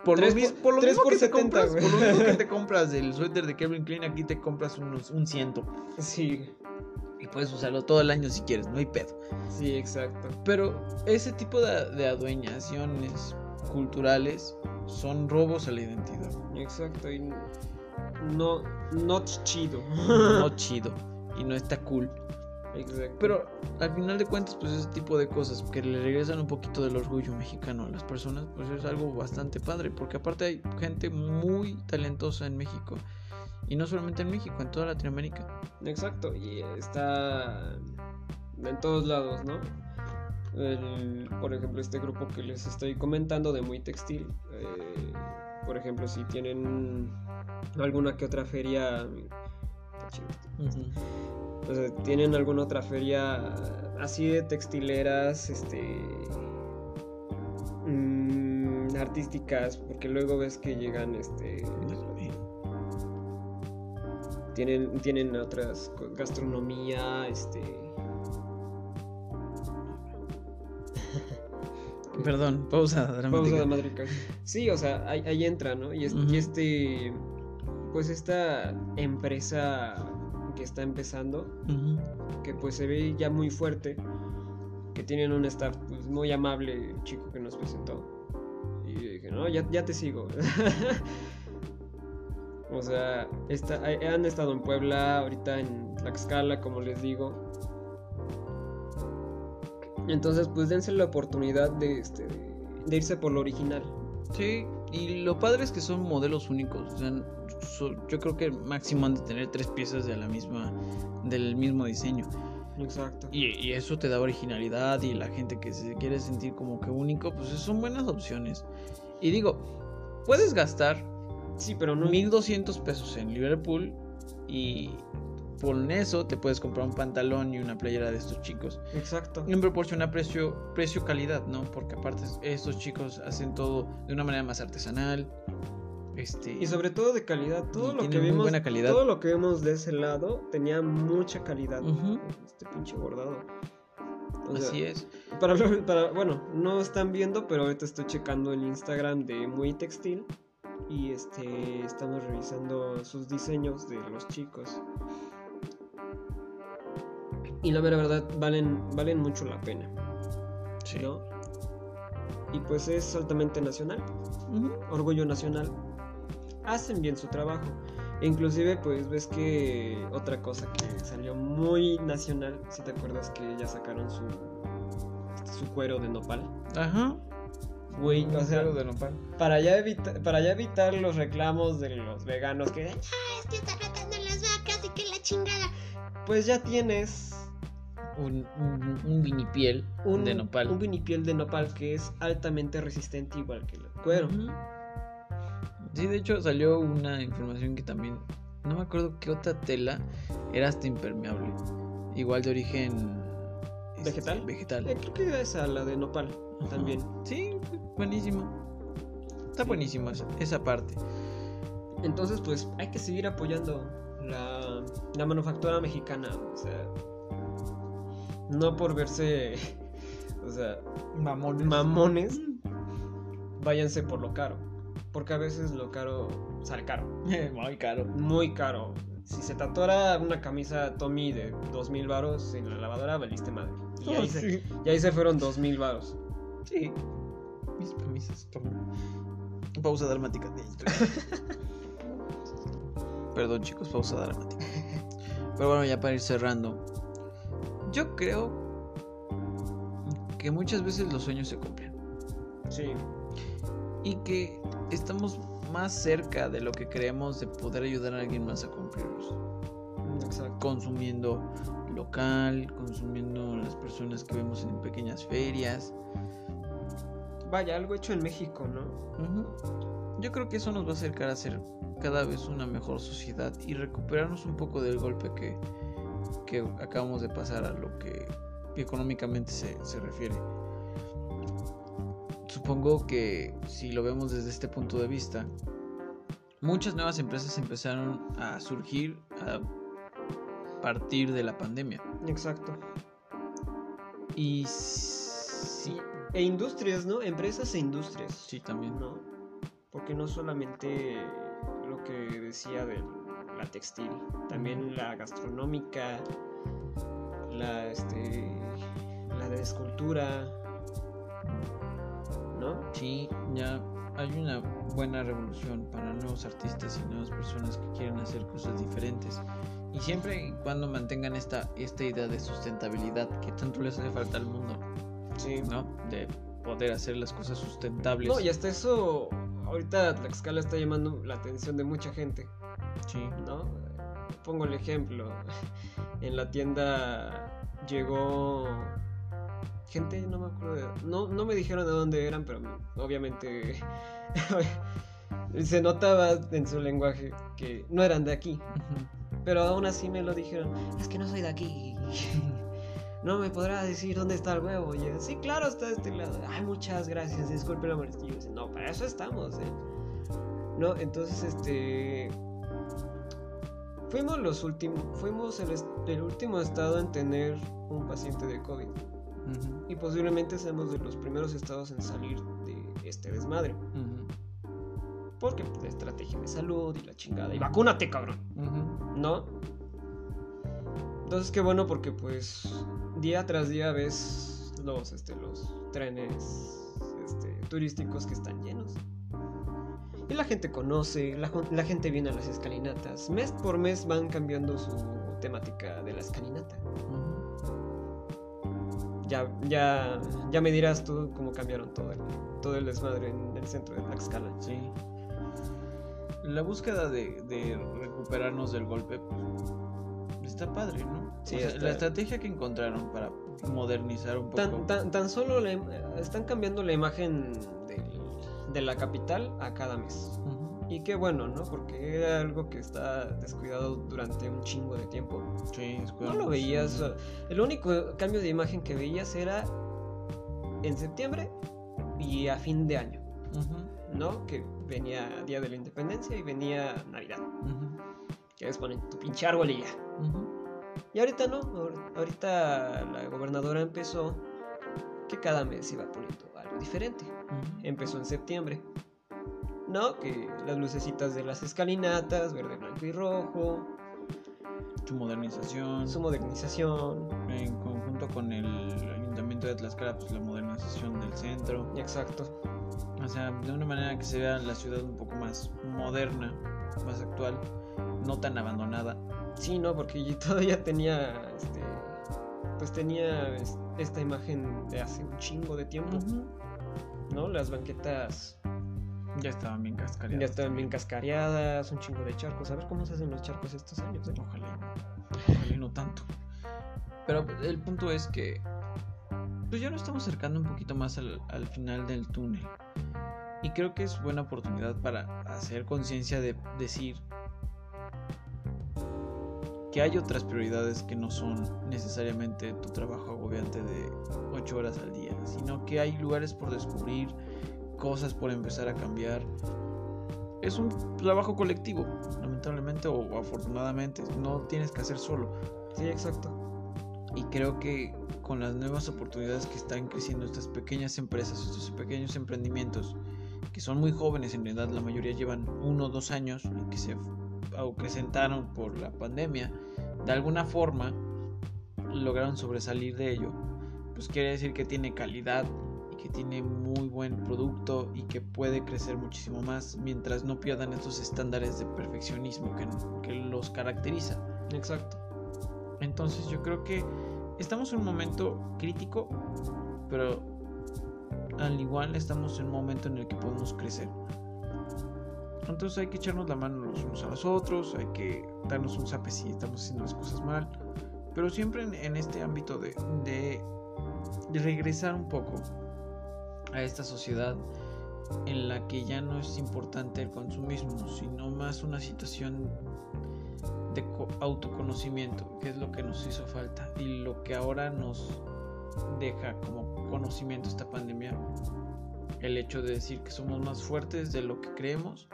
Por Tres lo, por- lo mismo por que te 70, compras, güey. por lo mismo que te compras del suéter de Kevin Klein, aquí te compras unos, un ciento. Sí. Y puedes usarlo todo el año si quieres, no hay pedo. Sí, exacto. Pero ese tipo de, de adueñaciones culturales son robos a la identidad. Exacto. Y no. No chido. No chido. Y no está cool. Exacto. Pero al final de cuentas, pues ese tipo de cosas que le regresan un poquito del orgullo mexicano a las personas, pues es algo bastante padre, porque aparte hay gente muy talentosa en México. Y no solamente en México, en toda Latinoamérica. Exacto, y está en todos lados, ¿no? El- por ejemplo, este grupo que les estoy comentando de Muy Textil, eh, por ejemplo, si tienen alguna que otra feria, está chido. Tienen alguna otra feria así de textileras, este, mm, artísticas, porque luego ves que llegan, este, tienen, tienen otras gastronomía, este, Pausa, pausa dramática. pausa caja. Sí, o sea, ahí, ahí entra, ¿no? Y, es- y este, pues esta empresa que está empezando, que pues se ve ya muy fuerte, que tienen un staff pues, muy amable, el chico que nos presentó. Y yo dije, no, ya, ya te sigo. o sea, está- han estado en Puebla, ahorita en Tlaxcala, como les digo. Entonces, pues dense la oportunidad de, este, de irse por lo original. Sí, y lo padre es que son modelos únicos. o sea, so- yo creo que máximo han de tener tres piezas de la misma, del mismo diseño. Exacto. Y, y eso te da originalidad y la gente que se quiere sentir como que único, pues son buenas opciones. Y digo, puedes gastar Sí, pero no. 1200 pesos en Liverpool y con eso te puedes comprar un pantalón y una playera de estos chicos. Exacto. En proporción a precio, precio calidad, ¿no? Porque aparte estos chicos hacen todo de una manera más artesanal. Este, Y sobre todo de calidad. Todo lo que vimos. calidad. Todo lo que vemos de ese lado tenía mucha calidad. Ujú. Este pinche bordado. O sea, así es. Para, para, bueno, no están viendo, pero ahorita estoy checando el Instagram de Muy Textil. Y este estamos revisando sus diseños de los chicos. Y la mera verdad, valen, valen mucho la pena, Sí. ¿no? Y pues es altamente nacional, orgullo nacional. Hacen bien su trabajo. E inclusive, pues ves que otra cosa que salió muy nacional, si te acuerdas que ya sacaron su, su cuero de nopal. Ajá. Güey, o sea, de nopal. para ya, evita- para ya evitar los reclamos de los veganos que Ah, es que está matando las vacas y que la chingada. pues ya tienes Un, un, un vinipiel un, de nopal. un vinipiel de nopal que es altamente resistente igual que el cuero. Sí, de hecho salió una información que también, no me acuerdo qué otra tela era hasta impermeable. Igual de origen este, ¿Vegetal? Vegetal. Eh, creo que esa, la de nopal, también. Sí, buenísimo. Está Sí. buenísimo esa, esa parte. Entonces, pues hay que seguir apoyando la, la manufactura mexicana. O sea, no por verse, o sea, Mamones. mamones, váyanse por lo caro. Porque a veces lo caro sale caro. Muy caro. Muy caro. Si se te atora una camisa Tommy de dos mil varos en la lavadora, valiste madre. Y ahí, se, sí. y ahí se fueron dos mil varos. Sí. Mis camisas. toma. Pausa dramática. Perdón, chicos, pausa dramática. Pero bueno, ya para ir cerrando. Yo creo que muchas veces los sueños se cumplen. Sí, Y que estamos más cerca de lo que creemos de poder ayudar a alguien más a cumplirlos. exacto. Consumiendo local, consumiendo las personas que vemos en pequeñas ferias. Vaya, algo hecho en México, ¿no? Yo creo que eso nos va a acercar a ser cada vez una mejor sociedad y recuperarnos un poco del golpe que, que acabamos de pasar a lo que económicamente se, se refiere. Supongo que si lo vemos desde este punto de vista, muchas nuevas empresas empezaron a surgir a partir de la pandemia. Exacto. Y sí, E industrias, ¿no? Empresas e industrias. sí también. ¿No? Porque no solamente lo que decía de la textil, también la gastronómica, la este la de escultura, ¿no? Sí, ya hay una buena revolución para nuevos artistas y nuevas personas que quieren hacer cosas diferentes. Y siempre y cuando mantengan esta, esta idea de sustentabilidad que tanto les hace falta al mundo, Sí. ¿no? De poder hacer las cosas sustentables. No, y hasta eso ahorita Tlaxcala está llamando la atención de mucha gente, Sí. ¿no? Pongo el ejemplo. En la tienda llegó gente, no me acuerdo de, no, no me dijeron de dónde eran, pero obviamente se notaba en su lenguaje que no eran de aquí. Pero aún así me lo dijeron, es que no soy de aquí. No me podrá decir dónde está el huevo. Y yo, sí, claro, está de este lado. Ay, muchas gracias, disculpe la molestia. Y yo, no, para eso estamos, ¿eh? No, entonces, este... Fuimos los últimos, fuimos el, último estado en tener un paciente de COVID. Y posiblemente seamos de los primeros estados en salir de este desmadre. Porque pues, la estrategia de salud y la chingada. Y vacúnate, cabrón. ¿no? Entonces qué bueno porque pues día tras día ves los este los trenes este, turísticos que están llenos. Y la gente conoce, la, la gente viene a las escalinatas. Mes por mes van cambiando su temática de la escalinata. Ya, ya, ya me dirás tú cómo cambiaron todo el, todo el desmadre en el centro de Tlaxcala. Sí. La búsqueda de, de recuperarnos del golpe, pues, está padre, ¿no? Sí, O sea, está- La estrategia que encontraron para modernizar un poco. Tan, tan, tan solo están cambiando la imagen del- de la capital a cada mes. Ujú. Y qué bueno, ¿no? Porque era algo que está descuidado durante un chingo de tiempo. Sí, es No lo veías. El único cambio de imagen que veías era en septiembre y a fin de año, Ujú, ¿no? Que venía Día de la Independencia y venía Navidad. ujú, Que es poner tu pinche árbol y ya. Y ahorita no. ahor- Ahorita la gobernadora empezó que cada mes iba poniendo algo diferente. Empezó en septiembre. ¿No? Que las lucecitas de las escalinatas, verde, blanco y rojo. Su modernización. Su modernización. En conjunto con el ayuntamiento de Tlaxcala, pues la modernización del centro. Exacto. O sea, de una manera que se vea la ciudad un poco más moderna, más actual, no tan abandonada. Sí, no, porque yo todavía tenía, este, pues tenía es- esta imagen de hace un chingo de tiempo, ¿no? Las banquetas Ya estaban bien cascareadas. ya estaban bien cascareadas, un chingo de charcos. A ver cómo se hacen los charcos estos años. eh? Ojalá, y no. ojalá no tanto. Pero el punto es que pues ya nos estamos acercando un poquito más al, al final del túnel. Y creo que es buena oportunidad para hacer conciencia de decir que hay otras prioridades que no son necesariamente tu trabajo agobiante de 8 horas al día, sino que hay lugares por descubrir, cosas por empezar a cambiar. Es un trabajo colectivo, lamentablemente o afortunadamente, no tienes que hacer solo. Sí, exacto. Y creo que con las nuevas oportunidades que están creciendo estas pequeñas empresas, estos pequeños emprendimientos, que son muy jóvenes en edad, la mayoría llevan uno o dos años y que se acrecentaron por la pandemia, de alguna forma lograron sobresalir de ello, pues quiere decir que tiene calidad y que tiene muy buen producto y que puede crecer muchísimo más mientras no pierdan estos estándares de perfeccionismo que, que los caracteriza. Exacto. Entonces yo creo que estamos en un momento crítico, pero al igual estamos en un momento en el que podemos crecer. Entonces hay que echarnos la mano los unos a los otros, hay que darnos un zape si estamos haciendo las cosas mal, pero siempre en, este ámbito de, de, regresar un poco a esta sociedad en la que ya no es importante el consumismo, sino más una situación de co- autoconocimiento, que es lo que nos hizo falta y lo que ahora nos deja como conocimiento esta pandemia, el hecho de decir que somos más fuertes de lo que creemos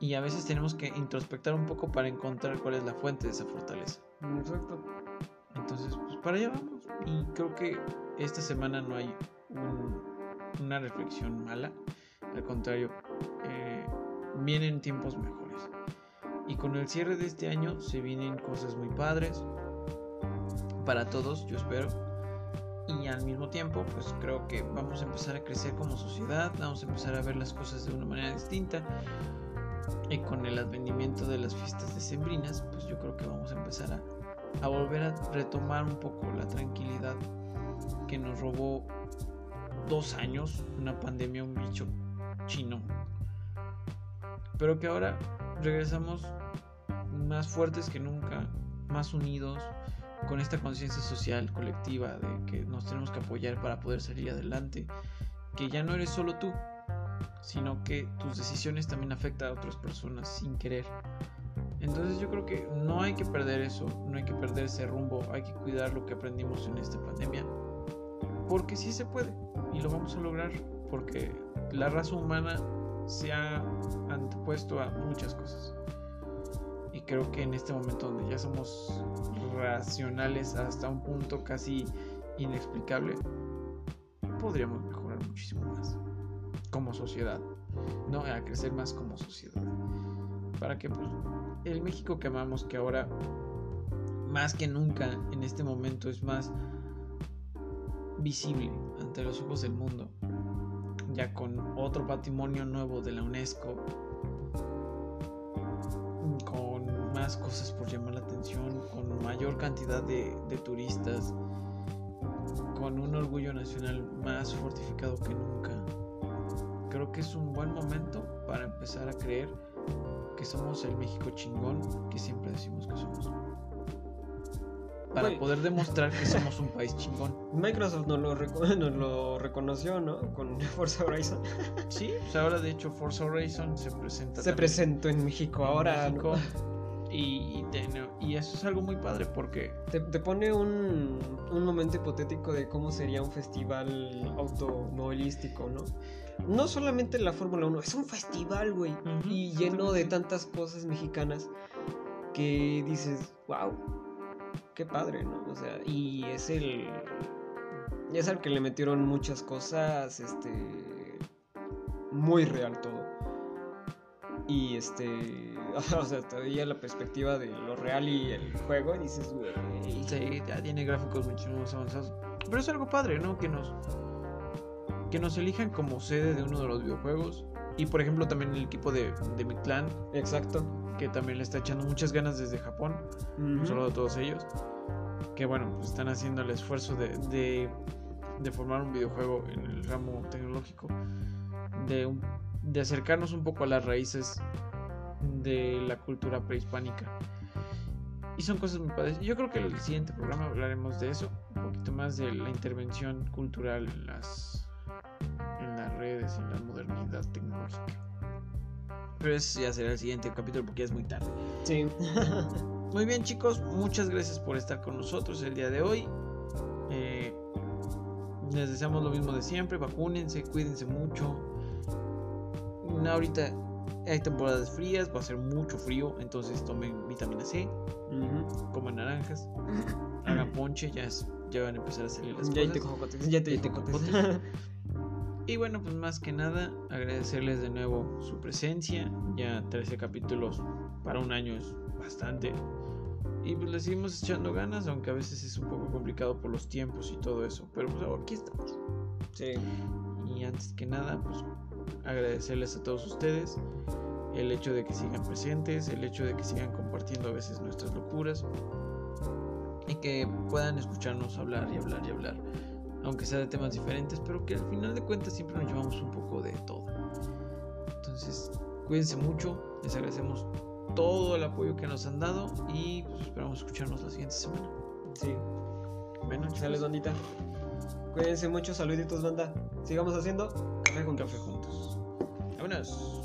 y a veces tenemos que introspectar un poco para encontrar cuál es la fuente de esa fortaleza. Exacto. Entonces, pues para allá vamos. Y creo que esta semana no hay un- una reflexión mala. Al contrario, eh, vienen tiempos mejores. Y con el cierre de este año se vienen cosas muy padres. Para todos, yo espero. Y al mismo tiempo, pues creo que vamos a empezar a crecer como sociedad. Vamos a empezar a ver las cosas de una manera distinta. Y con el advenimiento de las fiestas decembrinas, pues yo creo que vamos a empezar a, a volver a retomar un poco la tranquilidad que nos robó dos años, una pandemia, un bicho chino. Pero que ahora regresamos más fuertes que nunca, más unidos, con esta conciencia social colectiva de que nos tenemos que apoyar para poder salir adelante, que ya no eres solo tú, sino que tus decisiones también afectan a otras personas sin querer. Entonces yo creo que no hay que perder eso, no hay que perder ese rumbo, hay que cuidar lo que aprendimos en esta pandemia, porque sí se puede y lo vamos a lograr, porque la raza humana se ha antepuesto a muchas cosas. Creo que en este momento donde ya somos racionales hasta un punto casi inexplicable, podríamos mejorar muchísimo más como sociedad, no a crecer más como sociedad, para que pues, el México que amamos, que ahora más que nunca en este momento es más visible ante los ojos del mundo, ya con otro patrimonio nuevo de la UNESCO, con más cosas por llamar la atención, con mayor cantidad de, de turistas, con un orgullo nacional más fortificado que nunca. Creo que es un buen momento para empezar a creer que somos el México chingón que siempre decimos que somos. para Güey. poder demostrar que somos un país chingón. Microsoft nos lo, reco- nos lo reconoció, ¿no? Con Forza Horizon. Sí, pues ahora de hecho Forza Horizon se presenta. Se también presentó en México en ahora. ¿no? Y, y te- y eso es algo muy padre porque Te, te pone un, un momento hipotético de cómo sería un festival automovilístico, ¿no? No solamente la Fórmula 1, es un festival, güey. Y lleno de tantas cosas mexicanas que dices, wow, qué padre, ¿no? O sea, y es el. Es al que le metieron muchas cosas, este. Muy real todo. Y este. O sea, todavía la perspectiva de lo real y el juego, y dices, güey. Sí, ya tiene gráficos mucho más avanzados. Pero es algo padre, ¿no? Que nos que nos elijan como sede de uno de los videojuegos. Y por ejemplo también el equipo de, de mi clan, Exacto. que también le está echando muchas ganas desde Japón. Un Ujú. saludo a todos ellos. Que bueno, pues están haciendo el esfuerzo de, de, de formar un videojuego en el ramo tecnológico. De, un- de acercarnos un poco a las raíces de la cultura prehispánica. Y son cosas muy padres. Yo creo que el siguiente programa hablaremos de eso. Un poquito más de la intervención cultural en las, en las redes y en la modernidad tecnológica. Pero ese ya será el siguiente capítulo porque ya es muy tarde. Sí. Muy bien chicos, muchas gracias por estar con nosotros el día de hoy. Eh, les deseamos lo mismo de siempre, vacúnense, cuídense mucho. Mm, Ahorita hay temporadas frías, va a ser mucho frío, entonces tomen vitamina C, coman naranjas, hagan ponche, ya, es- ya van a empezar a salir las Ya cosas. te cojotes. Ya te Ya te cojotes. Y bueno, pues más que nada, agradecerles de nuevo su presencia. Ya 13 capítulos para un año es bastante. Y pues le seguimos echando ganas, aunque a veces es un poco complicado por los tiempos y todo eso. Pero pues aquí estamos. Sí. Y antes que nada, pues agradecerles a todos ustedes el hecho de que sigan presentes, el hecho de que sigan compartiendo a veces nuestras locuras y que puedan escucharnos hablar y hablar y hablar, aunque sea de temas diferentes, pero que al final de cuentas siempre nos llevamos un poco de todo. Entonces, cuídense mucho, les agradecemos todo el apoyo que nos han dado y pues, esperamos escucharnos la siguiente semana. Sí. Bueno, Sales, bandita. Cuídense mucho, saluditos, banda. Sigamos haciendo café juntos. café juntos. Vámonos.